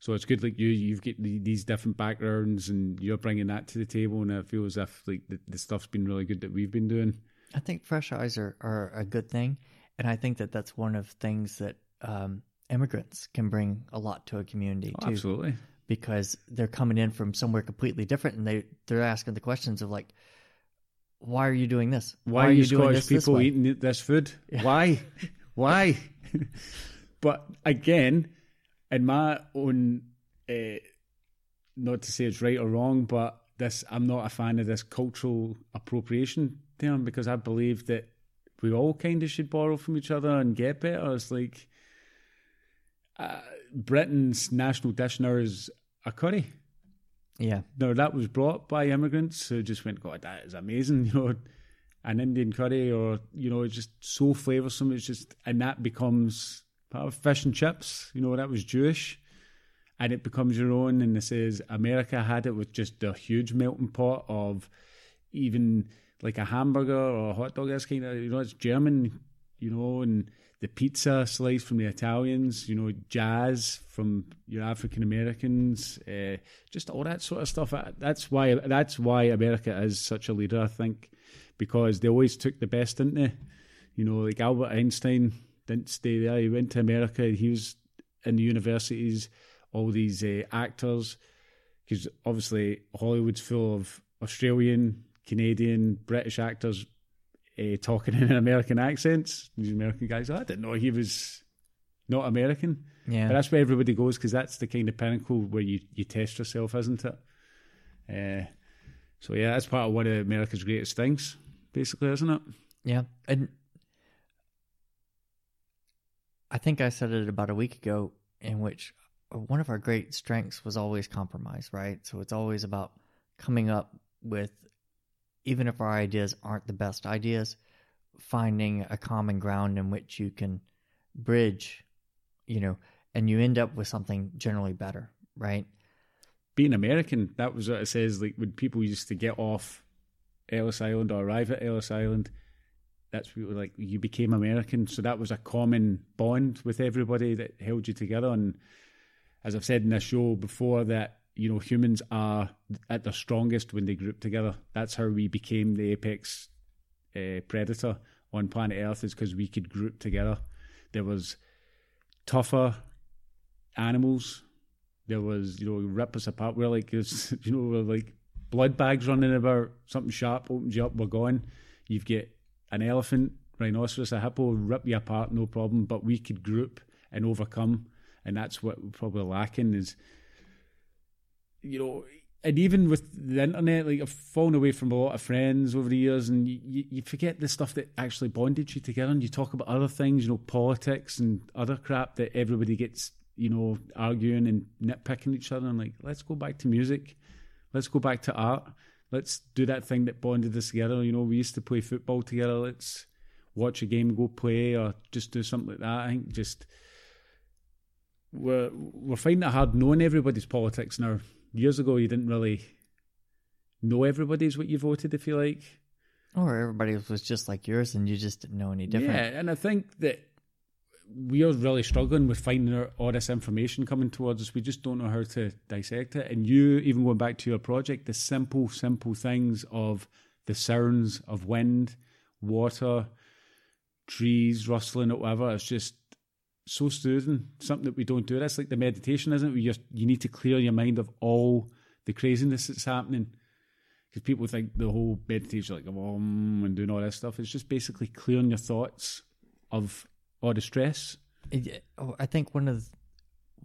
Speaker 1: so it's good, like you, you've got the, these different backgrounds, and you're bringing that to the table, and I feel as if like the, the stuff's been really good that we've been doing.
Speaker 3: I think fresh eyes are, are a good thing, and I think that that's one of things that um, immigrants can bring a lot to a community
Speaker 1: Oh,
Speaker 3: too,
Speaker 1: absolutely.
Speaker 3: because they're coming in from somewhere completely different, and they they're asking the questions of like, why are you doing this?
Speaker 1: Why, are you
Speaker 3: doing
Speaker 1: Scottish
Speaker 3: this this
Speaker 1: people
Speaker 3: way?"
Speaker 1: eating this food? Why? Why? but again, in my own, uh, not to say it's right or wrong, but this I'm not a fan of this cultural appropriation term because I believe that we all kind of should borrow from each other and get better. It's like uh, Britain's national dish now is a curry.
Speaker 3: Yeah,
Speaker 1: Now that was brought by immigrants who just went, God, that is amazing, you know, an Indian curry or you know, it's just so flavoursome. It's just and that becomes part of fish and chips. You know, that was Jewish, and it becomes your own. And this is America had it with just a huge melting pot of even like a hamburger or a hot dog. That's kind of you know, it's German, you know, and the pizza slice from the Italians, you know, jazz from your African Americans, uh, just all that sort of stuff. That's why that's why America is such a leader, I think, because they always took the best, didn't they? You know, like Albert Einstein didn't stay there; he went to America. He was in the universities. All these uh, actors, because obviously Hollywood's full of Australian, Canadian, British actors uh, talking in an American accents. These American guys, oh, I didn't know he was not American.
Speaker 3: Yeah.
Speaker 1: But that's where everybody goes because that's the kind of pinnacle where you, you test yourself, isn't it? Uh, so yeah, that's part of one of America's greatest things, basically, isn't it?
Speaker 3: Yeah. And I think I said it about a week ago, in which one of our great strengths was always compromise, right? So it's always about coming up with, even if our ideas aren't the best ideas, finding a common ground in which you can bridge, you know, and you end up with something generally better, right?
Speaker 1: Being American, that was what it says. Like when people used to get off Ellis Island or arrive at Ellis Island, that's like you became American. So that was a common bond with everybody that held you together. And as I've said in this show before, that you know humans are at their strongest when they group together. That's how we became the apex uh, predator on planet Earth, is because we could group together. There was tougher animals. There was you know rip us apart. We're like you know we're like blood bags running about. Something sharp opens you up. We're gone. You've got an elephant, rhinoceros, a hippo rip you apart, no problem. But we could group and overcome, and that's what we're probably lacking is, you know, and even with the internet, like I've fallen away from a lot of friends over the years, and you, you forget the stuff that actually bonded you together, and you talk about other things, you know, politics and other crap that everybody gets, you know, arguing and nitpicking each other. And like, let's go back to music, let's go back to art let's do that thing that bonded us together. You know, we used to play football together. Let's watch a game, go play, or just do something like that. I think just we're we're finding it hard knowing everybody's politics now. Years ago, you didn't really know everybody's what you voted. If you like,
Speaker 3: or everybody was just like yours, and you just didn't know any different.
Speaker 1: Yeah, and I think that we are really struggling with finding all this information coming towards us. We just don't know how to dissect it. And you, even going back to your project, the simple, simple things of the sounds of wind, water, trees rustling, or whatever, it's just so soothing. Something that we don't do. That's like the meditation, isn't it? You need to clear your mind of all the craziness that's happening. Because people think the whole meditation, is like um, and doing all this stuff, is just basically clearing your thoughts of all the stress.
Speaker 3: Oh, I think one of the,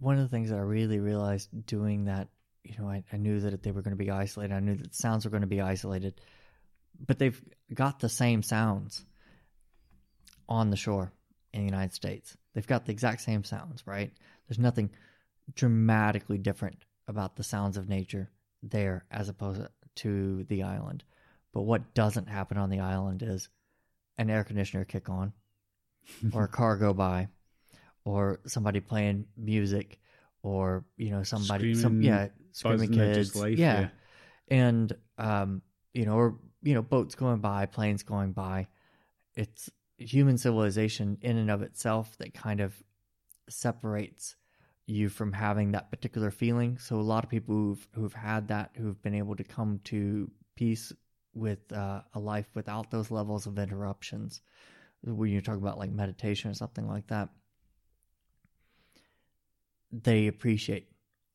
Speaker 3: one of the things that I really realized doing that, you know, I, I knew that they were going to be isolated. I knew that sounds were going to be isolated, but they've got the same sounds on the shore in the United States. They've got the exact same sounds, right? There's nothing dramatically different about the sounds of nature there as opposed to the island. But what doesn't happen on the island is an air conditioner kick on or a car go by or somebody playing music or you know somebody
Speaker 1: Screaming,
Speaker 3: some yeah screaming kids
Speaker 1: life,
Speaker 3: yeah.
Speaker 1: yeah.
Speaker 3: and um you know or you know boats going by planes going by it's human civilization in and of itself that kind of separates you from having that particular feeling so a lot of people who've who've had that who've been able to come to peace with uh, a life without those levels of interruptions when you talk about like meditation or something like that, they appreciate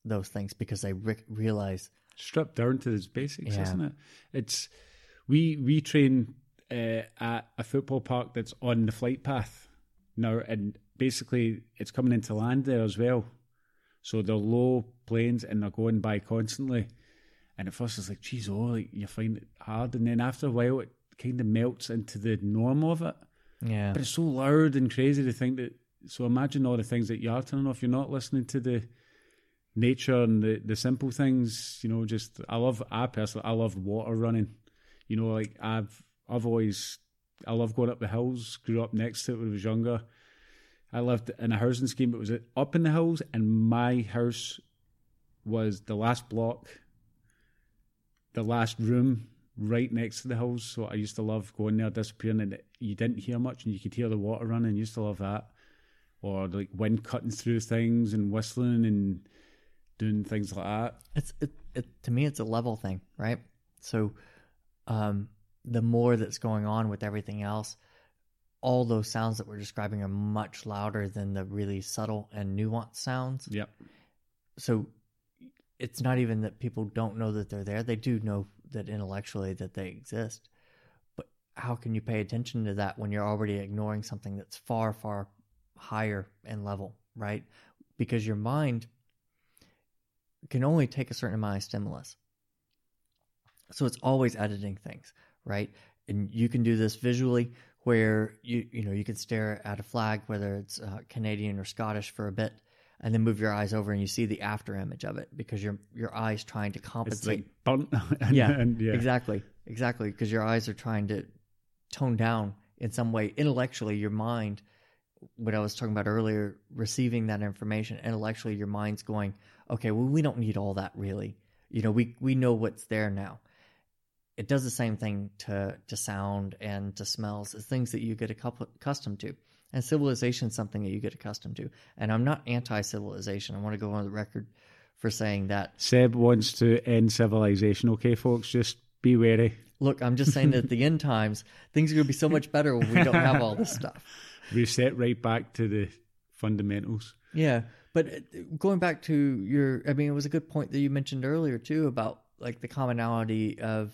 Speaker 3: those things because they re- realize
Speaker 1: stripped down to its basics,
Speaker 3: Yeah.
Speaker 1: isn't it? It's we we train uh, at a football park that's on the flight path now, and basically it's coming into land there as well. So they're low planes and they're going by constantly. And at first it's like, geez, oh, like you find it hard, and then after a while it kind of melts into the norm of it.
Speaker 3: yeah
Speaker 1: But it's so loud and crazy to think that. So imagine all the things that you are turning off. You're not listening to the nature and the, the simple things. You know, just I love. I personally, I love water running. You know, like I've I've always I love going up the hills. Grew up next to it when I was younger. I lived in a housing scheme. It was up in the hills, and my house was the last block, the last room right next to the hills. So I used to love going there, disappearing, and you didn't hear much, and you could hear the water running. Used to love that, or like wind cutting through things and whistling and doing things like that.
Speaker 3: it's it, it to me it's a level thing right so um the more that's going on with everything else all those sounds that we're describing are much louder than the really subtle and nuanced sounds
Speaker 1: Yep.
Speaker 3: so it's not even that people don't know that they're there they do know that intellectually that they exist but how can you pay attention to that when you're already ignoring something that's far, far higher in level, right? Because your mind can only take a certain amount of stimulus. So it's always editing things, right? And you can do this visually where you you know you can stare at a flag whether it's uh, Canadian or Scottish for a bit and then move your eyes over and you see the after image of it because your your eyes trying to
Speaker 1: It's
Speaker 3: compensate
Speaker 1: like and,
Speaker 3: yeah,
Speaker 1: and, yeah.
Speaker 3: exactly, exactly. Because your eyes are trying to tone down in some way intellectually. Your mind, what I was talking about earlier, receiving that information intellectually, your mind's going, okay, well, we don't need all that really. You know, we we know what's there now. It does the same thing to to sound and to smells. It's things that you get accustomed to. And civilization is something that you get accustomed to. And I'm not anti-civilization. I want to go on the record for saying that
Speaker 1: Seb wants to end civilization. Okay, folks, just be wary.
Speaker 3: Look, I'm just saying that at the end times, things are going to be so much better when we don't have all this stuff.
Speaker 1: Reset right back to the fundamentals.
Speaker 3: Yeah. But uh, going back to your, I mean, it was a good point that you mentioned earlier too about like the commonality of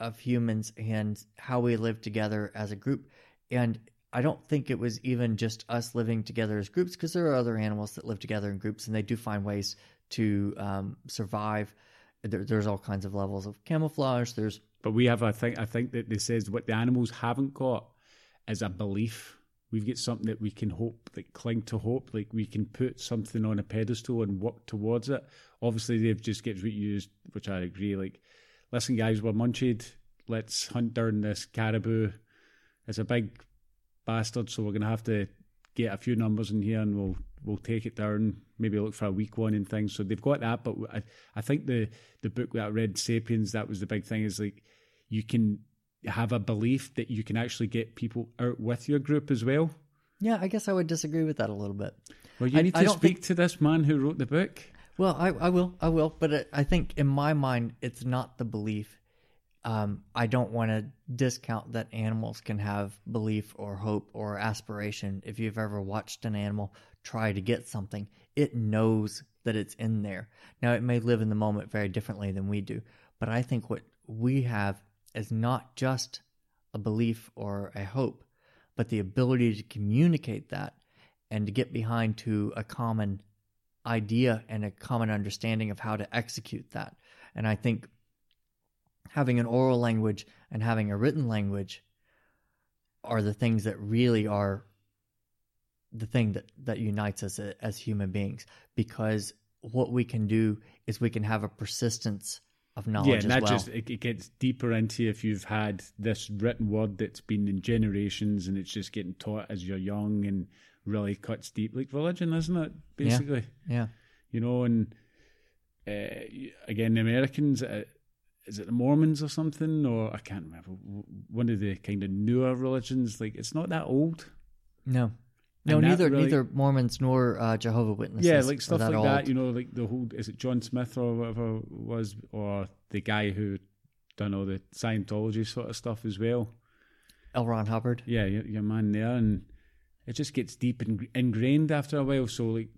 Speaker 3: of humans and how we live together as a group. And I don't think it was even just us living together as groups because there are other animals that live together in groups and they do find ways to um, survive. There, there's all kinds of levels of camouflage. There's
Speaker 1: But we have, I think, I think that it says what the animals haven't got is a belief. We've got something that we can hope, like cling to hope, like we can put something on a pedestal and work towards it. Obviously, they've just get used, which I agree. Like, listen, guys, we're munchied. Let's hunt down this caribou. It's a big bastard, so we're gonna have to get a few numbers in here, and we'll we'll take it down. Maybe look for a weak one and things. So they've got that, but I, I think the the book that I read, *Sapiens*, that was the big thing. Is like you can have a belief that you can actually get people out with your group as well.
Speaker 3: yeah, I guess I would disagree with that a little bit.
Speaker 1: Well, you
Speaker 3: I-
Speaker 1: need to speak
Speaker 3: think-
Speaker 1: to this man who wrote the book.
Speaker 3: Well, I, I will, I will, but I think in my mind, it's not the belief. Um, I don't want to discount that animals can have belief or hope or aspiration. If you've ever watched an animal try to get something, it knows that it's in there. Now, it may live in the moment very differently than we do, but I think what we have is not just a belief or a hope, but the ability to communicate that and to get behind to a common idea and a common understanding of how to execute that. And I think having an oral language and having a written language are the things that really are the thing that, that unites us as human beings because what we can do is we can have a persistence of knowledge
Speaker 1: yeah, and that
Speaker 3: well.
Speaker 1: just it, it gets deeper into if you've had this written word that's been in generations and it's just getting taught as you're young and really cuts deep, like religion, isn't it? Basically,
Speaker 3: yeah.
Speaker 1: you know. And uh, again, the Americans, uh, is it the Mormons or something, or I can't remember one of the kind of newer religions. Like it's not that old.
Speaker 3: No. No,
Speaker 1: And
Speaker 3: neither
Speaker 1: really-
Speaker 3: neither Mormons nor uh, Jehovah Witnesses.
Speaker 1: Yeah, like stuff like
Speaker 3: old.
Speaker 1: that. You know, like the whole is it John Smith or whatever it was, or the guy who done all the Scientology sort of stuff as well.
Speaker 3: L. Ron Hubbard.
Speaker 1: Yeah, your, your man there, and it just gets deep and ingrained after a while. So like,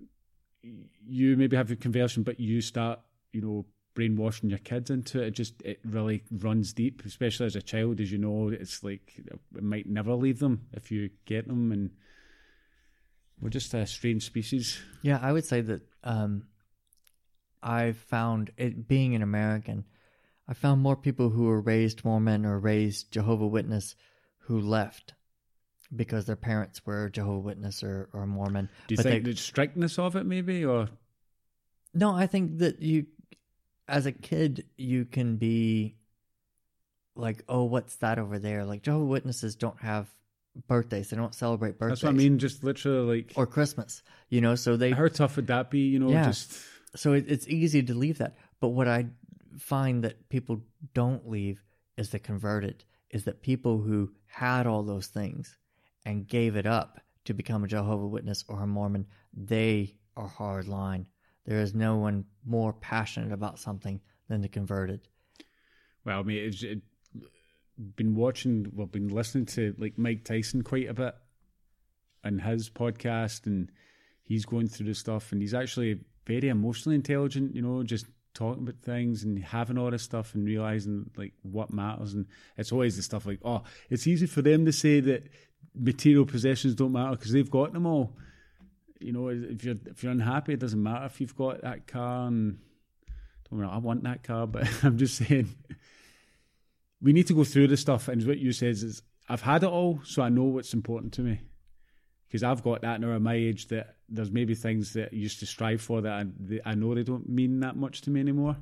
Speaker 1: you maybe have your conversion, but you start, you know, brainwashing your kids into it. It just it really runs deep, especially as a child, as you know. It's like it might never leave them if you get them, and we're just a strange species.
Speaker 3: Yeah, I would say that um, I found it being an American, I found more people who were raised Mormon or raised Jehovah Witness who left because their parents were Jehovah Witness or, or Mormon.
Speaker 1: Do you
Speaker 3: But
Speaker 1: think
Speaker 3: they-
Speaker 1: the strictness of it, maybe, or
Speaker 3: No, I think that you, as a kid, you can be like, oh, what's that over there? Like Jehovah Witnesses don't have birthdays; they don't celebrate birthdays.
Speaker 1: that's what I mean? Just literally, like,
Speaker 3: Or Christmas, you know. So they
Speaker 1: how tough would that be? You know,
Speaker 3: Yeah.
Speaker 1: just
Speaker 3: so it, it's easy to leave that. But what I find that people don't leave is the converted, is that people who had all those things and gave it up to become a Jehovah Witness or a Mormon, they are hard line. There is no one more passionate about something than the converted.
Speaker 1: Well, I mean, it's it, been watching, well, been listening to like Mike Tyson quite a bit and his podcast, and he's going through the stuff, and he's actually very emotionally intelligent. You know, just talking about things and having all this stuff and realizing like what matters. And it's always the stuff like, oh, it's easy for them to say that material possessions don't matter because they've got them all. You know, if you're if you're unhappy, it doesn't matter if you've got that car. And don't know, I want that car, but I'm just saying we need to go through the stuff. And what you says is, I've had it all, so I know what's important to me. Because I've got that now at my age that there's maybe things that I used to strive for that I, I know they don't mean that much to me anymore.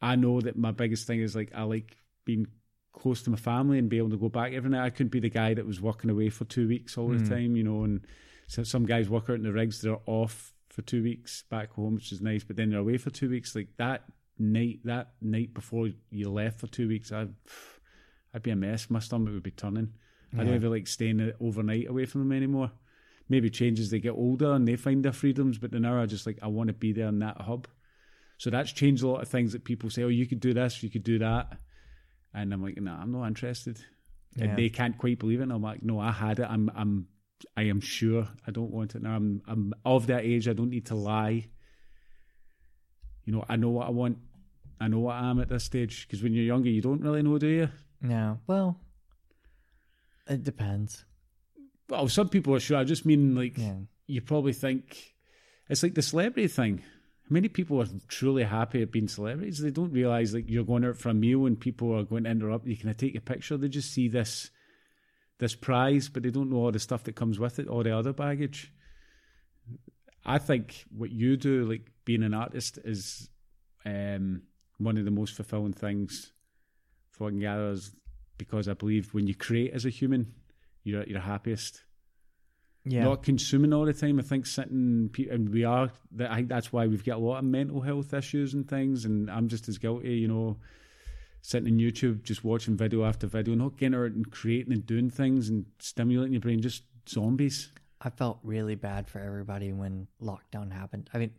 Speaker 1: I know that my biggest thing is like I like being close to my family and be able to go back every night. I couldn't be the guy that was working away for two weeks all mm. the time, you know. And so some guys work out in the rigs; they're off for two weeks back home, which is nice. But then they're away for two weeks. Like that night, that night before you left for two weeks, I'd I'd be a mess. My stomach would be turning. Yeah. I don't even like staying overnight away from them anymore. Maybe change as they get older and they find their freedoms, but now I just like I want to be there in that hub. So that's changed a lot of things that people say, oh, you could do this, you could do that. And I'm like, no, nah, I'm not interested. Yeah. And they can't quite believe it. And I'm like, no, I had it. I'm I'm I am sure I don't want it now. I'm I'm of that age. I don't need to lie. You know, I know what I want. I know what I am at this stage. Because when you're younger, you don't really know, do you?
Speaker 3: No. Well, it depends.
Speaker 1: Well, some people are sure. I just mean like yeah. you probably think it's like the celebrity thing. Many people are truly happy at being celebrities. They don't realize like you're going out for a meal and people are going to interrupt you. Can I take a picture? They just see this this prize, but they don't know all the stuff that comes with it, all the other baggage. I think what you do, like being an artist, is um, one of the most fulfilling things for what. Is because I believe when you create as a human, you're at your happiest. Yeah. Not consuming all the time. I think sitting and we are. I think that's why we've got a lot of mental health issues and things. And I'm just as guilty, you know, sitting in YouTube, just watching video after video, not getting out and creating and doing things and stimulating your brain. Just zombies.
Speaker 3: I felt really bad for everybody when lockdown happened. I mean,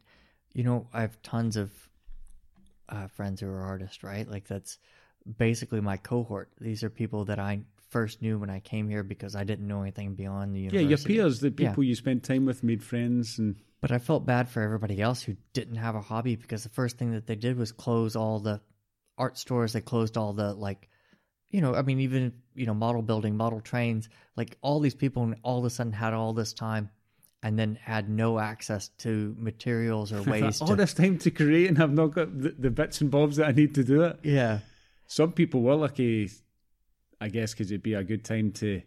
Speaker 3: you know, I have tons of uh, friends who are artists, right? Like that's basically my cohort. These are people that I first knew when I came here because I didn't know anything beyond the university.
Speaker 1: Yeah, your peers, the people yeah. you spent time with, made friends, and.
Speaker 3: But I felt bad for everybody else who didn't have a hobby because the first thing that they did was close all the art stores. They closed all the like, you know, I mean, even you know, model building, model trains. Like all these people, all of a sudden had all this time and then had no access to materials or ways
Speaker 1: all
Speaker 3: to...
Speaker 1: this time to create and I've not got the, the, bits and bobs that I need to do it.
Speaker 3: Yeah,
Speaker 1: some people were lucky, I guess, because it'd be a good time to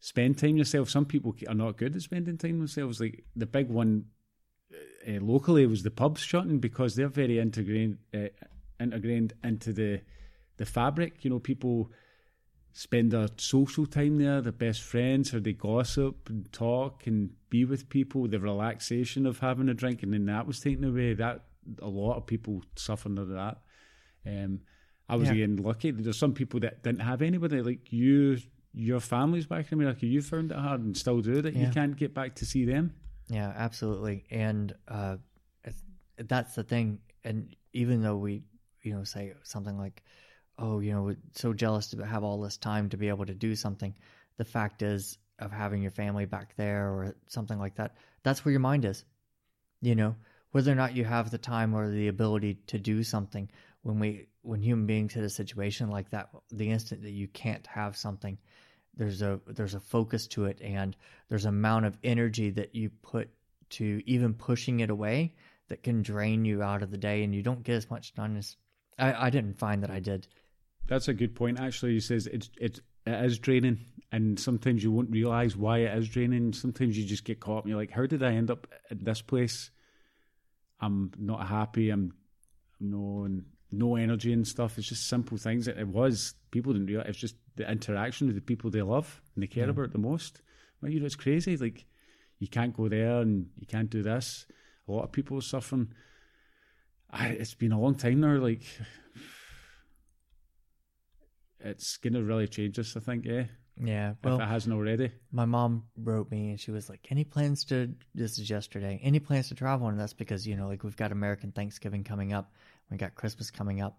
Speaker 1: spend time yourself. Some people are not good at spending time themselves. Like the big one uh, locally was the pubs shutting because they're very integrated, uh, integrated into the the fabric. You know, people spend their social time there, their best friends, or they gossip and talk and be with people. The relaxation of having a drink, and then that was taken away. That a lot of people suffered under that. Um, I was yeah. again lucky. There's some people that didn't have anybody like you. Your family's back in America. You found it hard and still do that. Yeah. You can't get back to see them.
Speaker 3: Yeah, absolutely. And uh, that's the thing. And even though we, you know, say something like, "Oh, you know, we're so jealous to have all this time to be able to do something," the fact is of having your family back there or something like that. That's where your mind is. You know, whether or not you have the time or the ability to do something when we when human beings hit a situation like that, the instant that you can't have something, there's a there's a focus to it, and there's amount of energy that you put to even pushing it away that can drain you out of the day, and you don't get as much done as I, I didn't find that I did.
Speaker 1: That's a good point. Actually, he says it's it's it is draining, and sometimes you won't realize why it is draining. Sometimes you just get caught, and you're like, "How did I end up at this place? I'm not happy. I'm no, and no energy and stuff. It's just simple things. It, it was people didn't realize. It's just the interaction with the people they love and they care yeah. about the most. Well, you know, it's crazy. Like you can't go there and you can't do this. A lot of people are suffering. I, it's been a long time now. Like it's gonna really change us. I think. Eh? Yeah.
Speaker 3: Yeah,
Speaker 1: well, if it hasn't already.
Speaker 3: My mom wrote me and she was like, "Any plans to?" This is yesterday. Any plans to travel? And that's because you know, like we've got American Thanksgiving coming up, we got Christmas coming up.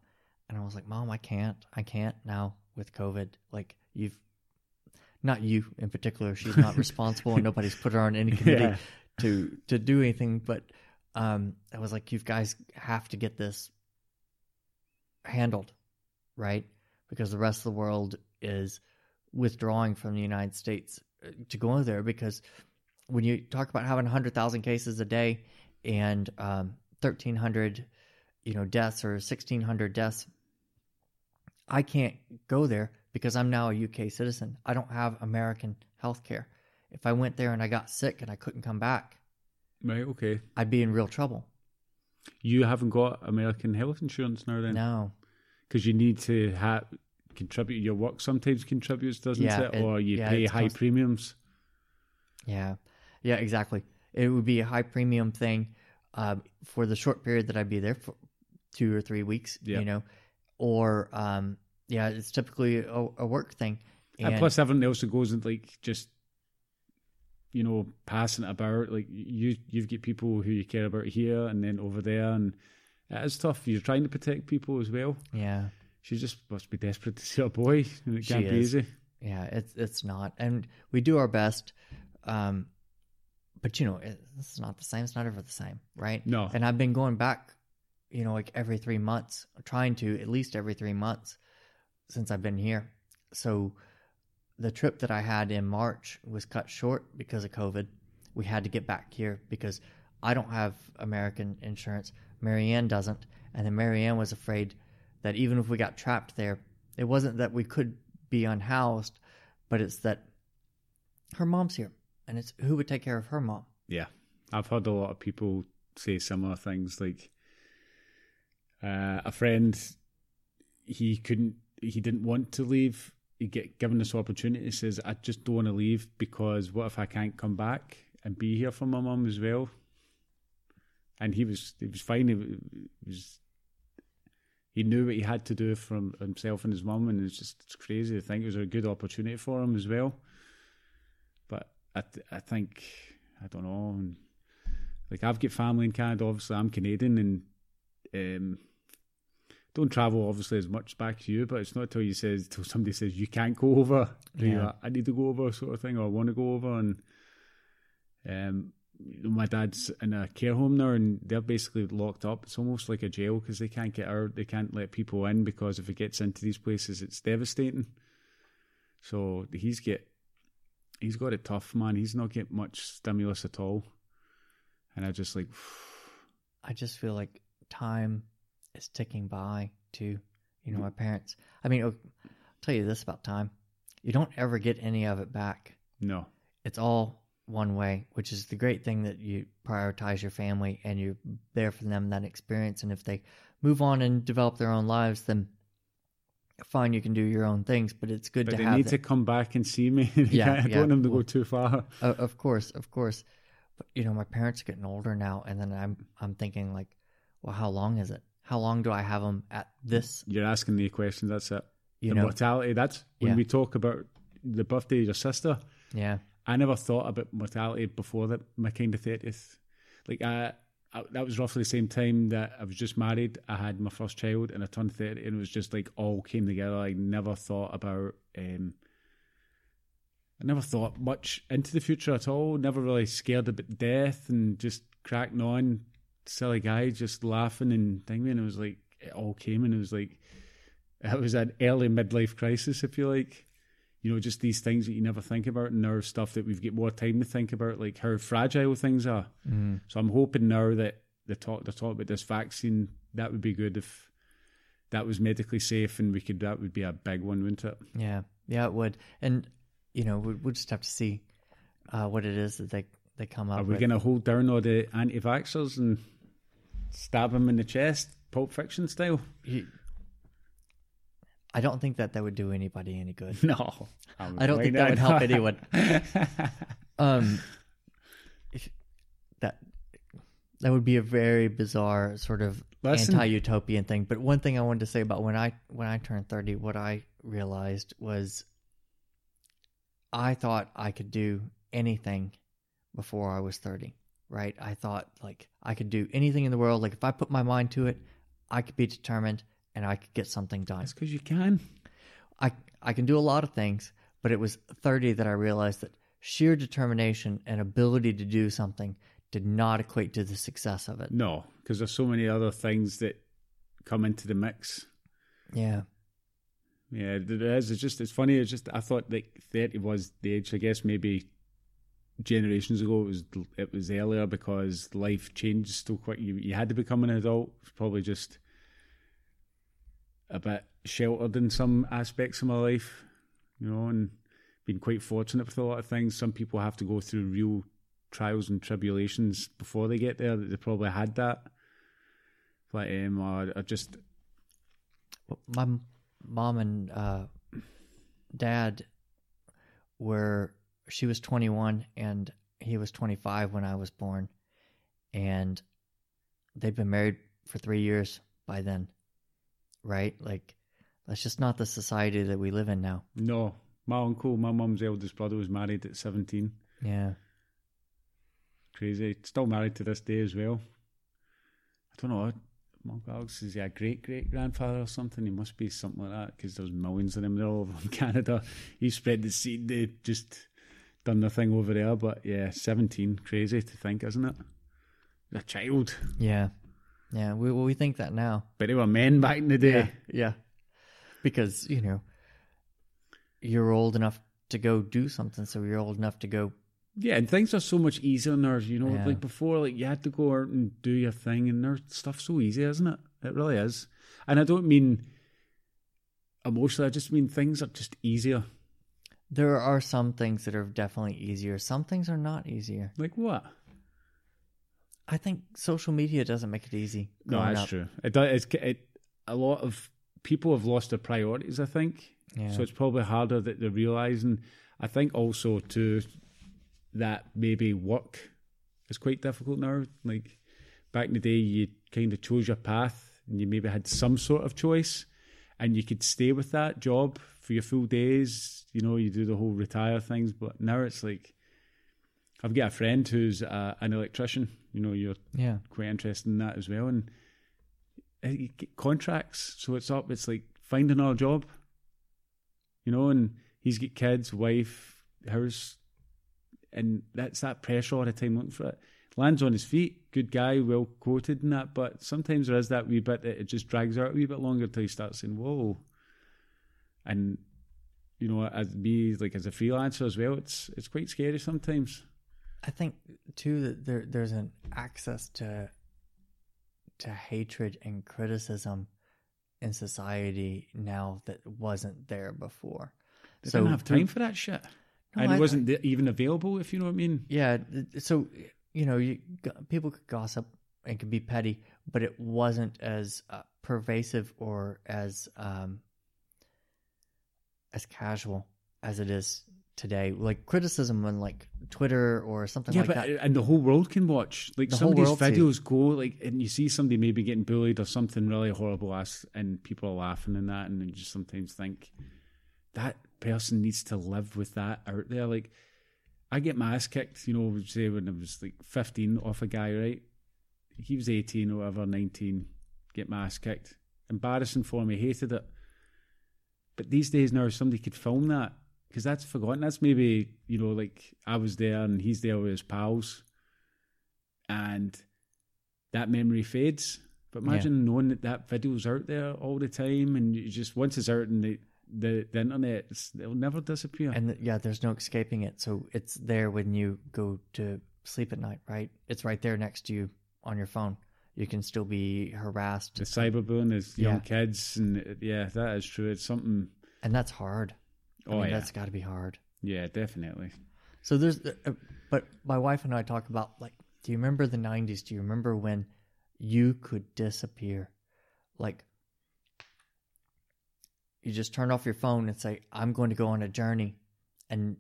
Speaker 3: And I was like, Mom, I can't. I can't now with COVID. Like, you've, not you in particular, she's not responsible and nobody's put her on any committee yeah. to, to do anything. But um, I was like, you guys have to get this handled, right? Because the rest of the world is withdrawing from the United States uh, to go there. Because when you talk about having 100,000 cases a day and um, 1,300, you know, deaths or 1,600 deaths, I can't go there because I'm now a UK citizen. I don't have American health care. If I went there and I got sick and I couldn't come back,
Speaker 1: Right, okay.
Speaker 3: I'd be in real trouble.
Speaker 1: You haven't got American health insurance now then?
Speaker 3: No.
Speaker 1: Because you need to ha- contribute, your work sometimes contributes, doesn't
Speaker 3: Yeah,
Speaker 1: it?
Speaker 3: it-
Speaker 1: Or you
Speaker 3: yeah,
Speaker 1: pay high
Speaker 3: cost-
Speaker 1: premiums.
Speaker 3: Yeah. Yeah, exactly. It would be a high premium thing um, for the short period that I'd be there for two or three weeks,
Speaker 1: Yeah.
Speaker 3: you know, or um, yeah, it's typically a, a work thing.
Speaker 1: And, plus everything else that goes in like just you know, passing it about. Like you you've got people who you care about here and then over there and it is tough. You're trying to protect people as well.
Speaker 3: yeah,
Speaker 1: She just must be desperate to see her boy and it
Speaker 3: She
Speaker 1: can't be
Speaker 3: is.
Speaker 1: easy.
Speaker 3: yeah, it's it's not, and we do our best. Um, but you know, it, it's not the same. It's not ever the same, right?
Speaker 1: No.
Speaker 3: And I've been going back, you know, like every three months, trying to at least every three months since I've been here. So the trip that I had in March was cut short because of COVID. We had to get back here because I don't have American insurance. Marianne doesn't. And then Marianne was afraid that even if we got trapped there, it wasn't that we could be unhoused, but it's that her mom's here. And it's who would take care of her mom?
Speaker 1: Yeah. I've heard a lot of people say similar things like uh, a friend he couldn't he didn't want to leave. He get given this opportunity, says, I just don't want to leave because what if I can't come back and be here for my mum as well? And he was he was fine. He was he knew what he had to do for himself and his mum, and it's just it's crazy to think it was a good opportunity for him as well. But I th- I think I don't know. And like I've got family in Canada. Obviously, I'm Canadian, and um, don't travel obviously as much back to you. But it's not until you says till somebody says you can't go over.
Speaker 3: Yeah.
Speaker 1: like, I need to go over, sort of thing, or I want to go over. And um, my dad's in a care home now, and they're basically locked up. It's almost like a jail because they can't get out. They can't let people in because if it gets into these places, it's devastating. So he's get he's got it tough, man. He's not getting much stimulus at all. And I just like,
Speaker 3: I just feel like time is ticking by too. You know, my parents. I mean, I'll tell you this about time: you don't ever get any of it back.
Speaker 1: no,
Speaker 3: It's all one way, which is the great thing that you prioritize your family and you're there for them that experience. And if they move on and develop their own lives, then fine, you can do your own things. But it's good
Speaker 1: but
Speaker 3: to
Speaker 1: they
Speaker 3: have.
Speaker 1: They need
Speaker 3: that-
Speaker 1: to come back and see me.
Speaker 3: Yeah,
Speaker 1: I don't want them to go too far.
Speaker 3: Uh, of course, of course. But you know, my parents are getting older now, and then I'm I'm thinking like, well, how long is it? How long do I have them at this?
Speaker 1: You're asking the questions. That's it.
Speaker 3: You
Speaker 1: the
Speaker 3: know,
Speaker 1: mortality. That's when
Speaker 3: Yeah.
Speaker 1: we talk about the birthday of your sister.
Speaker 3: yeah,
Speaker 1: I never thought about mortality before that my kind of thirtieth. Like I, I, that was roughly the same time that I was just married. I had my first child, and I turned thirty, and it was just like all came together. I never thought about. Um, I never thought much into the future at all. Never really scared about death, and just cracking on, silly guy, just laughing and thinking. And it was like it all came, and it was like it was an early midlife crisis, if you like you know, just these things that you never think about, and now stuff that we've got more time to think about, like how fragile things are.
Speaker 3: mm,
Speaker 1: So I'm hoping now that the talk the talk about this vaccine that would be good if that was medically safe and we could that would be a big one, wouldn't it?
Speaker 3: yeah, yeah. It would, and you know, we we'll just have to see uh, what it is that they they come up
Speaker 1: Are we going to hold down all the anti-vaxxers and stab him in the chest, Pulp Fiction style?
Speaker 3: You- I don't think that that would do anybody any good.
Speaker 1: No,
Speaker 3: I don't think that would help anyone. Um, that that would be a very bizarre sort of
Speaker 1: Listen.
Speaker 3: anti-utopian thing. But one thing I wanted to say about when I when I turned thirty, what I realized was I thought I could do anything before I was thirty. Right? I thought like I could do anything in the world. Like if I put my mind to it, I could be determined and I could get something done.
Speaker 1: That's because you can.
Speaker 3: I I can do a lot of things, but it was 30 that I realized that sheer determination and ability to do something did not equate to the success of it.
Speaker 1: No, because there's so many other things that come into the mix.
Speaker 3: Yeah.
Speaker 1: Yeah, there is. It's just it's funny. It's just I thought like thirty was the age. I guess maybe generations ago it was it was earlier because life changed so quick. You you had to become an adult. It's probably just a bit sheltered in some aspects of my life, you know, and been quite fortunate with a lot of things. Some people have to go through real trials and tribulations before they get there. They probably had that. Like um, or just
Speaker 3: my mom and uh, dad were she was 21 and he was 25 when I was born and they'd been married for 3 years by then right like that's just not the society that we live in now
Speaker 1: no my uncle my mum's eldest brother was married at 17
Speaker 3: yeah
Speaker 1: crazy still married to this day as well I don't know Mark Alex is he a great great grandfather or something? He must be something like that because there's millions of them. They're all over Canada. He spread the seed. They just done their thing over there. But yeah, seventeen, crazy to think, isn't it? A child.
Speaker 3: Yeah, yeah. We we think that now,
Speaker 1: but they were men back in the day.
Speaker 3: Yeah, yeah. because you know you're old enough to go do something, so you're old enough to go
Speaker 1: yeah, and things are so much easier now. You know,
Speaker 3: Yeah.
Speaker 1: like before, like you had to go out and do your thing, and their stuff's so easy, isn't it? It really is. And I don't mean emotionally. I just mean things are just easier.
Speaker 3: There are some things that are definitely easier. Some things are not easier.
Speaker 1: Like what?
Speaker 3: I think social media doesn't make it easy.
Speaker 1: No, that's
Speaker 3: up.
Speaker 1: true. It does. It's, it, a lot of people have lost their priorities. I think.
Speaker 3: Yeah.
Speaker 1: So it's probably harder that they're realizing. I think also too that maybe work is quite difficult now. Like back in the day, you kind of chose your path and you maybe had some sort of choice, and you could stay with that job for your full days. You know, you do the whole retire things, but now it's like. I've got a friend who's uh, an electrician. You know, you're
Speaker 3: Yeah.
Speaker 1: quite interested in that as well. And get contracts, so it's up. It's like find another job, you know. And he's got kids, wife, house, and that's that pressure all the time looking for it. Lands on his feet, good guy, well quoted in that. But sometimes there is that wee bit that it just drags out a wee bit longer till he starts saying, "Whoa!" And you know, as me, like as a freelancer as well, it's it's quite scary sometimes.
Speaker 3: I think too that there there's an access to to hatred and criticism in society now that wasn't there before.
Speaker 1: They didn't have time for that shit.
Speaker 3: No,
Speaker 1: and it
Speaker 3: I-
Speaker 1: wasn't th- even available, if you know what I mean.
Speaker 3: Yeah, so you know, you, people could gossip and could be petty, but it wasn't as uh, pervasive or as um, as casual as it is today. Like criticism on like Twitter or something
Speaker 1: Yeah,
Speaker 3: like
Speaker 1: but
Speaker 3: that.
Speaker 1: and the whole world can watch. Like
Speaker 3: The
Speaker 1: some of these videos go like, and you see somebody maybe getting bullied or something really horrible, as and people are laughing and that, and you just sometimes think that person needs to live with that out there. Like I get my ass kicked, you know, say when I was like fifteen off a guy, right? He was eighteen or whatever, nineteen, get my ass kicked. Embarrassing for me, hated it. But these days now, somebody could film that because that's forgotten. That's maybe you know, like I was there and he's there with his pals, and that memory fades. But
Speaker 3: Yeah.
Speaker 1: imagine knowing that that video's out there all the time, and you just once it's out in the the, the internet, it's, it'll never disappear.
Speaker 3: and th- yeah, there's no escaping it. So it's there when you go to sleep at night, right? It's right there next to you on your phone. You can still be harassed,
Speaker 1: the cyberbullying is young
Speaker 3: Yeah.
Speaker 1: kids, and uh, yeah, that is true. It's something.
Speaker 3: and that's hard. I
Speaker 1: Oh
Speaker 3: mean,
Speaker 1: yeah,
Speaker 3: that's got to be hard.
Speaker 1: yeah, definitely.
Speaker 3: So there's, uh, but my wife and I talk about like, do you remember the '90s? Do you remember when you could disappear? Like, you just turn off your phone and say, "I'm going to go on a journey," and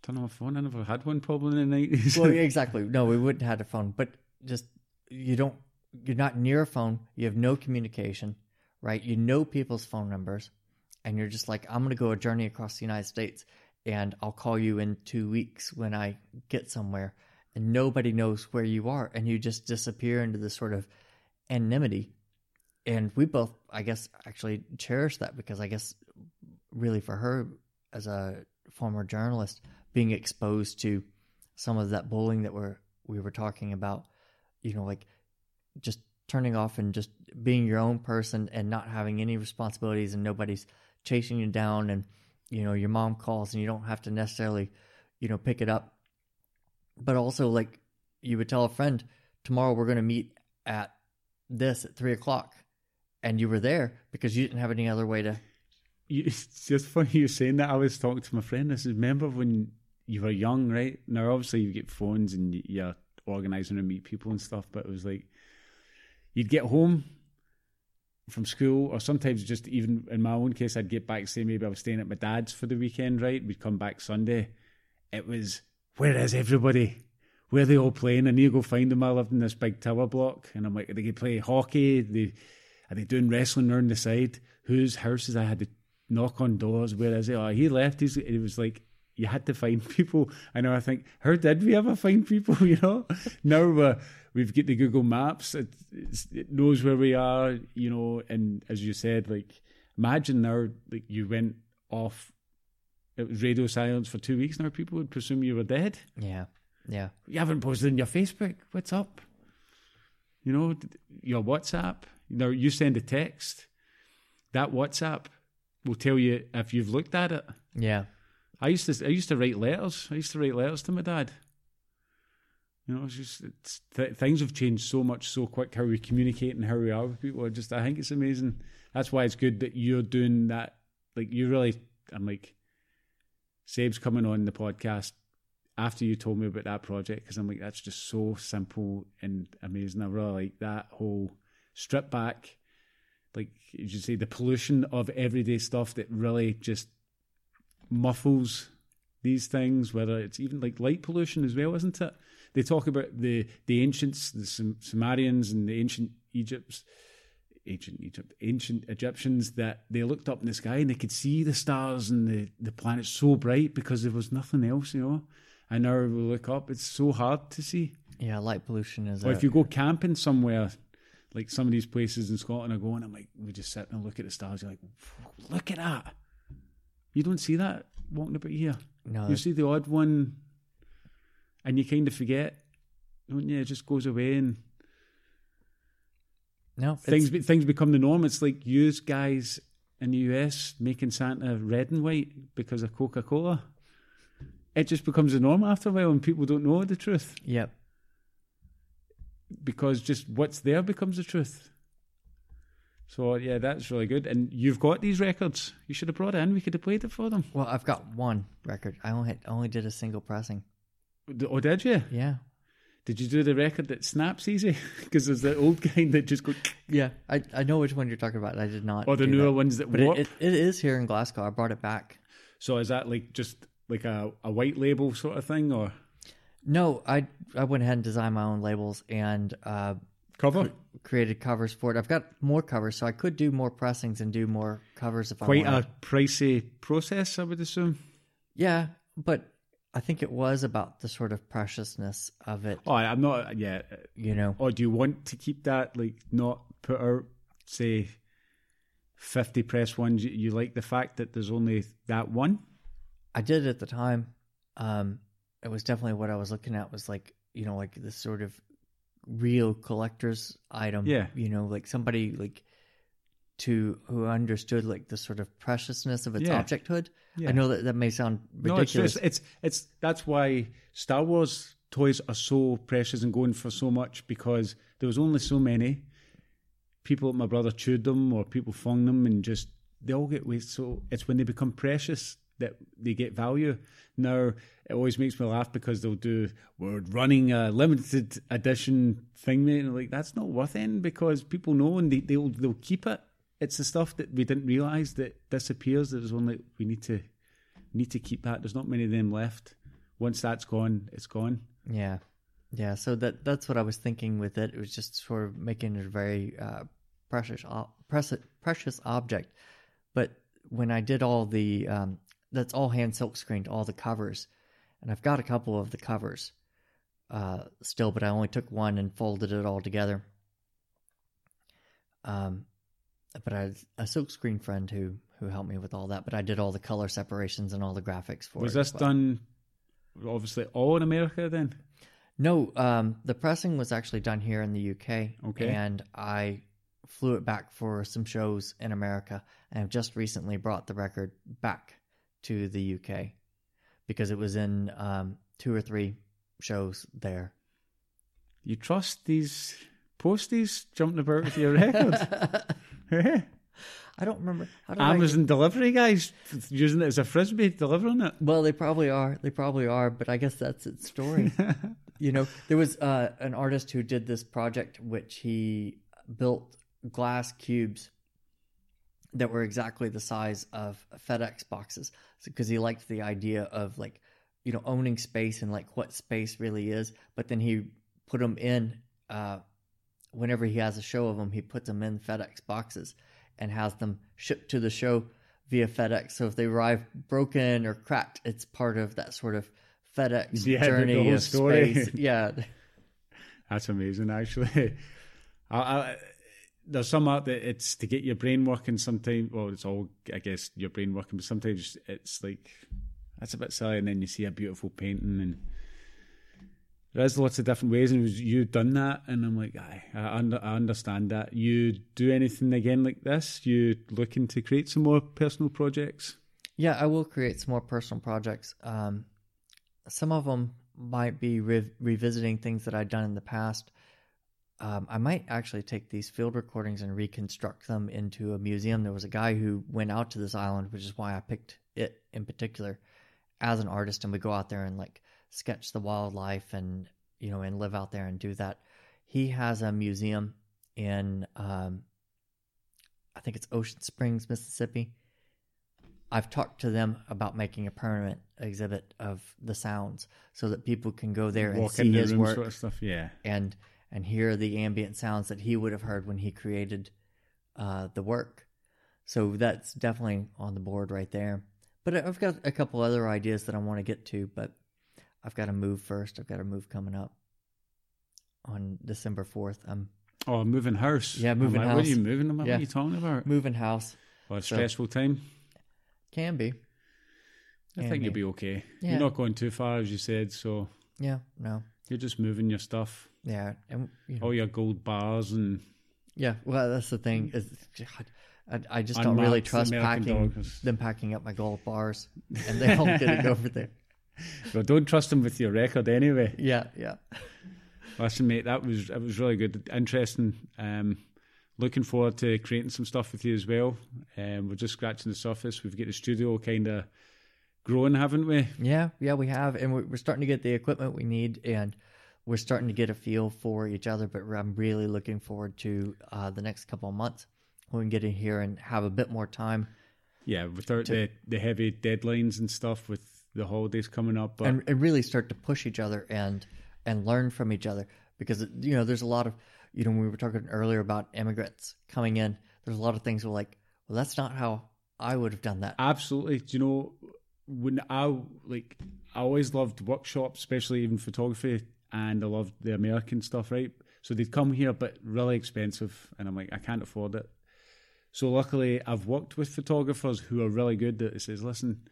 Speaker 1: Turn off my phone. I never had one problem in the nineties.
Speaker 3: well, yeah, exactly. No, we wouldn't have had a phone, but just you don't. You're not near a phone. You have no communication, right? You know people's phone numbers, and you're just like, I'm going to go a journey across the United States, and I'll call you in two weeks when I get somewhere, and nobody knows where you are, and you just disappear into this sort of anonymity. And we both, I guess, actually cherish that because I guess, really, for her as a former journalist, being exposed to some of that bullying that we're we were talking about, you know, like just turning off and just being your own person and not having any responsibilities and nobody's chasing you down and you know your mom calls and you don't have to necessarily you know pick it up but also like you would tell a friend tomorrow we're going to meet at this at three o'clock and you were there because you didn't have any other way to
Speaker 1: You, it's just funny you're saying that. I was talking to my friend. I said, remember when you were young, right? Now, obviously, you get phones and you- you're organising to meet people and stuff, but it was like you'd get home from school, or sometimes just even in my own case, I'd get back, say maybe I was staying at my dad's for the weekend, right? We'd come back Sunday. It was, where is everybody? Where are they all playing? Need to go find them. I lived in this big tower block, and I'm like, they could play hockey. They are they doing wrestling on the side? Whose houses I had to knock on doors? Where is he? Oh, he left. He's, it was like you had to find people. I know. I think, how did we ever find people? You know, now we're, we've got the Google Maps. It, it's, it knows where we are. You know, and as you said, like imagine now, like you went off. It was radio silence for two weeks now. People would presume you were dead.
Speaker 3: yeah yeah
Speaker 1: You haven't posted on your Facebook. What's up? You know, your WhatsApp. Now you send a text. That WhatsApp will tell you if you've looked at it.
Speaker 3: yeah
Speaker 1: I used to I used to write letters. I used to write letters to my dad. You know, it's just it's, th- things have changed so much so quick. How we communicate and how we are with people. I just I think it's amazing. That's why it's good that you're doing that. Like you really, I'm like, Sabe's coming on the podcast after you told me about that project because I'm like that's just so simple and amazing. I really like that whole strip back, like you say, the pollution of everyday stuff that really just muffles these things, whether it's even like light pollution as well, isn't it? They talk about the the ancients, the Sum- Sumerians, and the ancient Egypts, ancient Egypt, ancient Egyptians that they looked up in the sky and they could see the stars and the the planets so bright because there was nothing else, you know. And now we look up, it's so hard to see.
Speaker 3: yeah light pollution is
Speaker 1: Or if you go camping somewhere, like some of these places in Scotland are going, I'm like, we just sit and look at the stars. You're like, look at that. You don't see that walking about here.
Speaker 3: no
Speaker 1: You see the odd one, and you kind of forget, don't you? It just goes away, and
Speaker 3: no
Speaker 1: things be, things become the norm. It's like used guys in the US making Santa red and white because of Coca Cola. It just becomes the norm after a while, and people don't know the truth
Speaker 3: yep
Speaker 1: because just what's there becomes the truth. So yeah, that's really good. And you've got these records. You should have brought it in. We could have played it for them.
Speaker 3: well i've got one record i only had, only did a single pressing
Speaker 1: Oh, did you?
Speaker 3: yeah
Speaker 1: Did you do the record that snaps easy? Because there's the old kind that just go,
Speaker 3: yeah i i know which one you're talking about i did not
Speaker 1: or the newer
Speaker 3: that.
Speaker 1: ones that
Speaker 3: but
Speaker 1: warp.
Speaker 3: it, it, it is here in glasgow i brought it back
Speaker 1: so is that like just like a, a white label sort of thing or
Speaker 3: no i i went ahead and designed my own labels and uh
Speaker 1: cover?
Speaker 3: created covers for it i've got more covers so i could do more pressings and do more covers if
Speaker 1: Quite
Speaker 3: i wanted.
Speaker 1: a pricey process, I would assume.
Speaker 3: yeah but i think it was about the sort of preciousness of it
Speaker 1: Oh, I'm not. Yeah.
Speaker 3: you know
Speaker 1: Or do you want to keep that like not put out say fifty press ones? You, you like the fact that there's only that one?
Speaker 3: I did at the time. Um, it was definitely what I was looking at was like, you know, like this sort of real collector's item.
Speaker 1: Yeah.
Speaker 3: You know, like somebody like to who understood like the sort of preciousness of its
Speaker 1: Yeah.
Speaker 3: objecthood.
Speaker 1: Yeah.
Speaker 3: I know that that may sound
Speaker 1: No, it's,
Speaker 3: ridiculous.
Speaker 1: just, it's it's that's why Star Wars toys are so precious and going for so much because there was only so many. People, my brother chewed them, or people flung them, and just they all get wasted. So it's when they become precious that they get value. Now it always makes me laugh because they'll do we're running a limited edition thing, mate, and like that's not worth anything because people know and they, they'll they'll keep it. It's the stuff that we didn't realize that disappears. There's only we need to need to keep that. There's not many of them left. Once that's gone, it's gone.
Speaker 3: yeah. Yeah. So that that's what I was thinking with it. It was just sort of making it a very uh, precious, precious, precious object. But when I did all the, um, that's all hand silk screened, all the covers, and I've got a couple of the covers uh, still, but I only took one and folded it all together. Um, but I had a silk screen friend who who helped me with all that. But I did all the color separations and all the graphics for
Speaker 1: Was
Speaker 3: it.
Speaker 1: this
Speaker 3: well.
Speaker 1: done? Obviously, all in America then.
Speaker 3: No, um, the pressing was actually done here in the UK.
Speaker 1: Okay.
Speaker 3: And I flew it back for some shows in America and have just recently brought the record back to the UK because it was in um, two or three shows there.
Speaker 1: You trust these posties jumping about with your record? Eh?
Speaker 3: I don't remember. How did I-
Speaker 1: Amazon delivery guys using it as a frisbee, delivering it.
Speaker 3: Well, they probably are. They probably are, but I guess that's its story. you know, there was uh, an artist who did this project, which he built glass cubes that were exactly the size of FedEx boxes because he liked the idea of like, you know, owning space and like what space really is. But then he put them in, uh, whenever he has a show of them, he puts them in FedEx boxes and has them shipped to the show via FedEx. So if they arrive broken or cracked, it's part of that sort of FedEx
Speaker 1: Yeah,
Speaker 3: journey of
Speaker 1: story.
Speaker 3: space. Yeah.
Speaker 1: That's amazing, actually. I, I, there's some art that it's to get your brain working. Sometimes, well, it's all I guess your brain working, but sometimes it's like that's a bit silly, and then you see a beautiful painting, and there's lots of different ways. And you've done that, and I'm like, I, under, I understand that. You do anything again like this? You looking to create some more personal projects?
Speaker 3: Yeah, I will create some more personal projects. Um, some of them might be re- revisiting things that I've done in the past. Um, I might actually take these field recordings and reconstruct them into a museum. There was a guy who went out to this island, which is why I picked it in particular as an artist, and we go out there and like sketch the wildlife and you know and live out there and do that. He has a museum in um, I think it's Ocean Springs, Mississippi. I've talked to them about making a permanent exhibit of the sounds so that people can go there and
Speaker 1: Walk
Speaker 3: see his work
Speaker 1: sort of stuff. Yeah,
Speaker 3: and and hear the ambient sounds that he would have heard when he created uh, the work. So that's definitely on the board right there. But I've got a couple other ideas that I want to get to, but I've got to move first. I've got a move coming up on December fourth. I'm
Speaker 1: Oh, moving house.
Speaker 3: Yeah, moving
Speaker 1: like, What are you
Speaker 3: house.
Speaker 1: moving? What
Speaker 3: Yeah.
Speaker 1: are you talking about?
Speaker 3: moving house.
Speaker 1: Well,
Speaker 3: So-
Speaker 1: stressful time.
Speaker 3: Can be.
Speaker 1: I
Speaker 3: Can
Speaker 1: think
Speaker 3: be.
Speaker 1: you'll be okay.
Speaker 3: Yeah.
Speaker 1: You're not going too far, as you said, so
Speaker 3: Yeah. No.
Speaker 1: you're just moving your stuff,
Speaker 3: Yeah. And you know,
Speaker 1: all your gold bars and
Speaker 3: Yeah, well, that's the thing is, I, I just don't really trust
Speaker 1: American
Speaker 3: packing them packing up my gold bars, and they all getting over there.
Speaker 1: well, don't trust them with your record anyway.
Speaker 3: Yeah, yeah,
Speaker 1: Listen, mate, that was it was really good, interesting. Um, looking forward to creating some stuff with you as well. Um, we're just scratching the surface. We've got the studio kind of growing, haven't we?
Speaker 3: yeah, yeah. We have, and we're, we're starting to get the equipment we need, and we're starting to get a feel for each other. But I'm really looking forward to uh, the next couple of months when we can get in here and have a bit more time
Speaker 1: Yeah, without the the heavy deadlines and stuff with the holidays coming up. But
Speaker 3: and, and really start to push each other and and learn from each other because you know there's a lot of you know when we were talking earlier about immigrants coming in there's a lot of things we're like well that's not how i would have done that
Speaker 1: Absolutely. Do you know when I like I always loved workshops, especially even photography, and I loved the American stuff, right? So they'd come here, but really expensive, and I'm like, I can't afford it. So luckily, I've worked with photographers who are really good. That says, listen,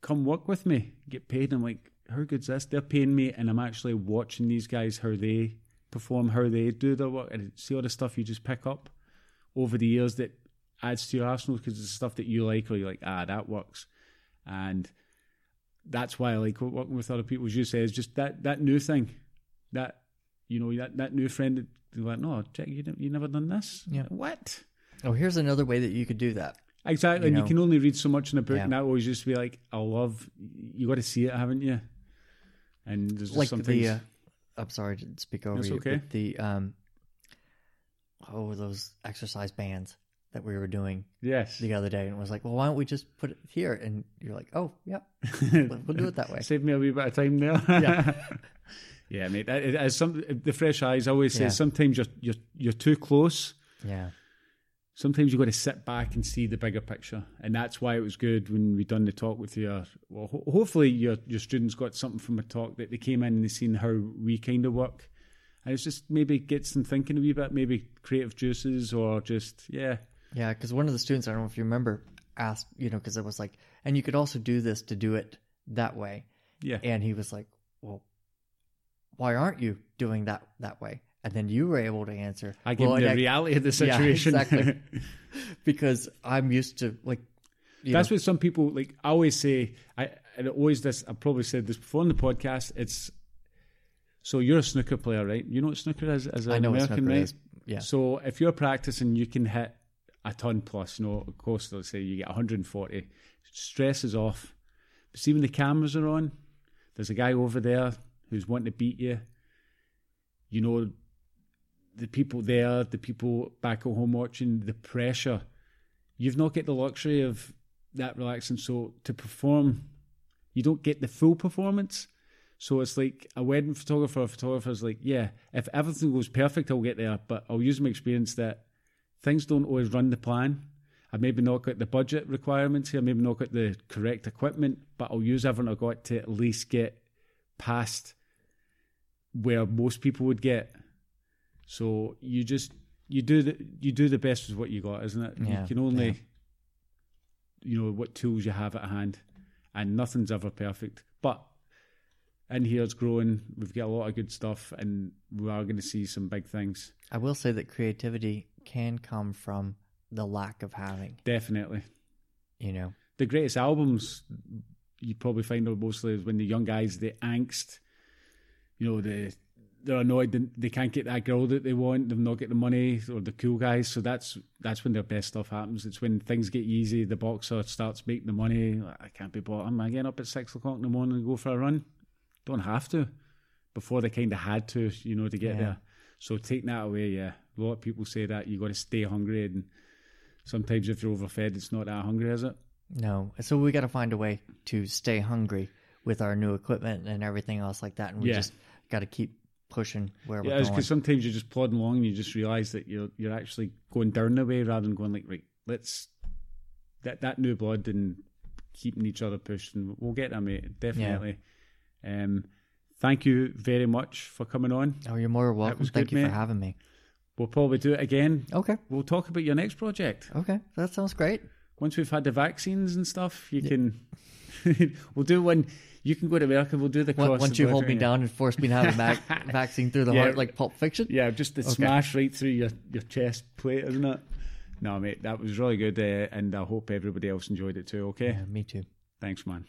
Speaker 1: come work with me, get paid. I'm like, how good's this? They're paying me, and I'm actually watching these guys how they perform, how they do their work, and see all the stuff you just pick up over the years that adds to your arsenal because it's stuff that you like or you're like, ah, that works. And that's why I like working with other people, as you say, is just that that new thing. That you know, that, that new friend that like, no, Jack, you, you never done this?
Speaker 3: Yeah.
Speaker 1: What?
Speaker 3: oh here's another way that you could do that
Speaker 1: Exactly.
Speaker 3: You
Speaker 1: and you can only read so much in a book,
Speaker 3: Yeah.
Speaker 1: and that always used to be like, I love you got to see it, haven't you? And there's just
Speaker 3: like
Speaker 1: some
Speaker 3: the
Speaker 1: things.
Speaker 3: uh, i'm sorry to speak over
Speaker 1: That's
Speaker 3: you
Speaker 1: okay.
Speaker 3: the um oh those exercise bands that we were doing
Speaker 1: yes.
Speaker 3: the other day and it was like well why don't we just put it here and you're like oh yeah we'll, we'll do it that way
Speaker 1: Save me a wee bit of time there.
Speaker 3: Yeah.
Speaker 1: yeah, mate. As some the fresh eyes always say,
Speaker 3: Yeah.
Speaker 1: sometimes you're you're you're too close.
Speaker 3: yeah
Speaker 1: sometimes you've got to sit back and see the bigger picture, and that's why it was good when we done the talk with your. Well, ho- hopefully your your students got something from a talk that they came in and they seen how we kind of work, and it's just maybe gets them thinking a wee bit, maybe creative juices or just yeah,
Speaker 3: Yeah, because one of the students, I don't know if you remember, asked, you know, because it was like, and you could also do this to do it that way.
Speaker 1: yeah,
Speaker 3: And he was like, well, why aren't you doing that that way? And then you were able to answer.
Speaker 1: I give
Speaker 3: "Well,
Speaker 1: the
Speaker 3: I-
Speaker 1: reality of the
Speaker 3: Yeah,
Speaker 1: situation.
Speaker 3: exactly. because I'm used to like.
Speaker 1: That's
Speaker 3: know,
Speaker 1: what some people like. I always say, I and always this. I've probably said this before on the podcast. It's so you're a snooker player, right? You know what snooker is as an
Speaker 3: I know what
Speaker 1: American,
Speaker 3: snooker
Speaker 1: right?
Speaker 3: is, yeah.
Speaker 1: So if you're practicing, you can hit a ton plus. You know, of course, let's say you get 140. Stress is off. But see when the cameras are on, there's a guy over there who's wanting to beat you. You know, the people there, the people back at home watching, the pressure. You've not get the luxury of that relaxing. So to perform, you don't get the full performance. So it's like a wedding photographer. A photographer's like, yeah, if everything goes perfect, I'll get there. But I'll use my experience that things don't always run the plan. I maybe not got the budget requirements here, maybe not got the correct equipment, but I'll use everything I've got to at least get past where most people would get. So you just you do the you do the best with what you got, isn't it?
Speaker 3: Yeah,
Speaker 1: you can only
Speaker 3: yeah.
Speaker 1: you know what tools you have at hand, and nothing's ever perfect. But in here it's growing. We've got a lot of good stuff, and we are going to see some big things.
Speaker 3: I will say that creativity can come from the lack of having.
Speaker 1: Definitely.
Speaker 3: You know,
Speaker 1: the greatest albums you probably find are mostly when the young guys the angst. You know the they're annoyed that they can't get that girl that they want they've not got the money or the cool guys. So that's that's when their best stuff happens. It's when things get easy the boxer starts making the money. I can't be bought am i getting up at six o'clock in the morning and go for a run. Don't have to. Before they kind of had to you know to get
Speaker 3: Yeah.
Speaker 1: there so taking that away yeah a lot of people say that you got to stay hungry and sometimes if you're overfed it's not that hungry is it
Speaker 3: no. So we got to find a way to stay hungry with our new equipment and everything else like that, and we
Speaker 1: Yeah.
Speaker 3: just got to keep pushing where
Speaker 1: Yeah,
Speaker 3: we're going.
Speaker 1: because sometimes you're just plodding along and you just realise that you're you're actually going down the way rather than going like right, let's that that new blood and keeping each other pushed and we'll get there, mate. Definitely. Um, thank you very much for coming on.
Speaker 3: oh, you're more welcome. Thank
Speaker 1: good,
Speaker 3: you
Speaker 1: mate.
Speaker 3: for having me.
Speaker 1: We'll probably do it again.
Speaker 3: Okay.
Speaker 1: We'll talk about your next project
Speaker 3: Okay. That sounds great.
Speaker 1: once we've had the vaccines and stuff. You can. we'll do one. You can go to America. We'll do the cross.
Speaker 3: Once you hold me
Speaker 1: yeah.
Speaker 3: down and force me to have a vac- vaccine through the
Speaker 1: Yeah.
Speaker 3: heart like Pulp Fiction.
Speaker 1: Yeah, just the smash right through your, your chest plate, isn't it? No, mate, that was really good, uh, and I hope everybody else enjoyed it too. Okay,
Speaker 3: Yeah, me too.
Speaker 1: thanks, man.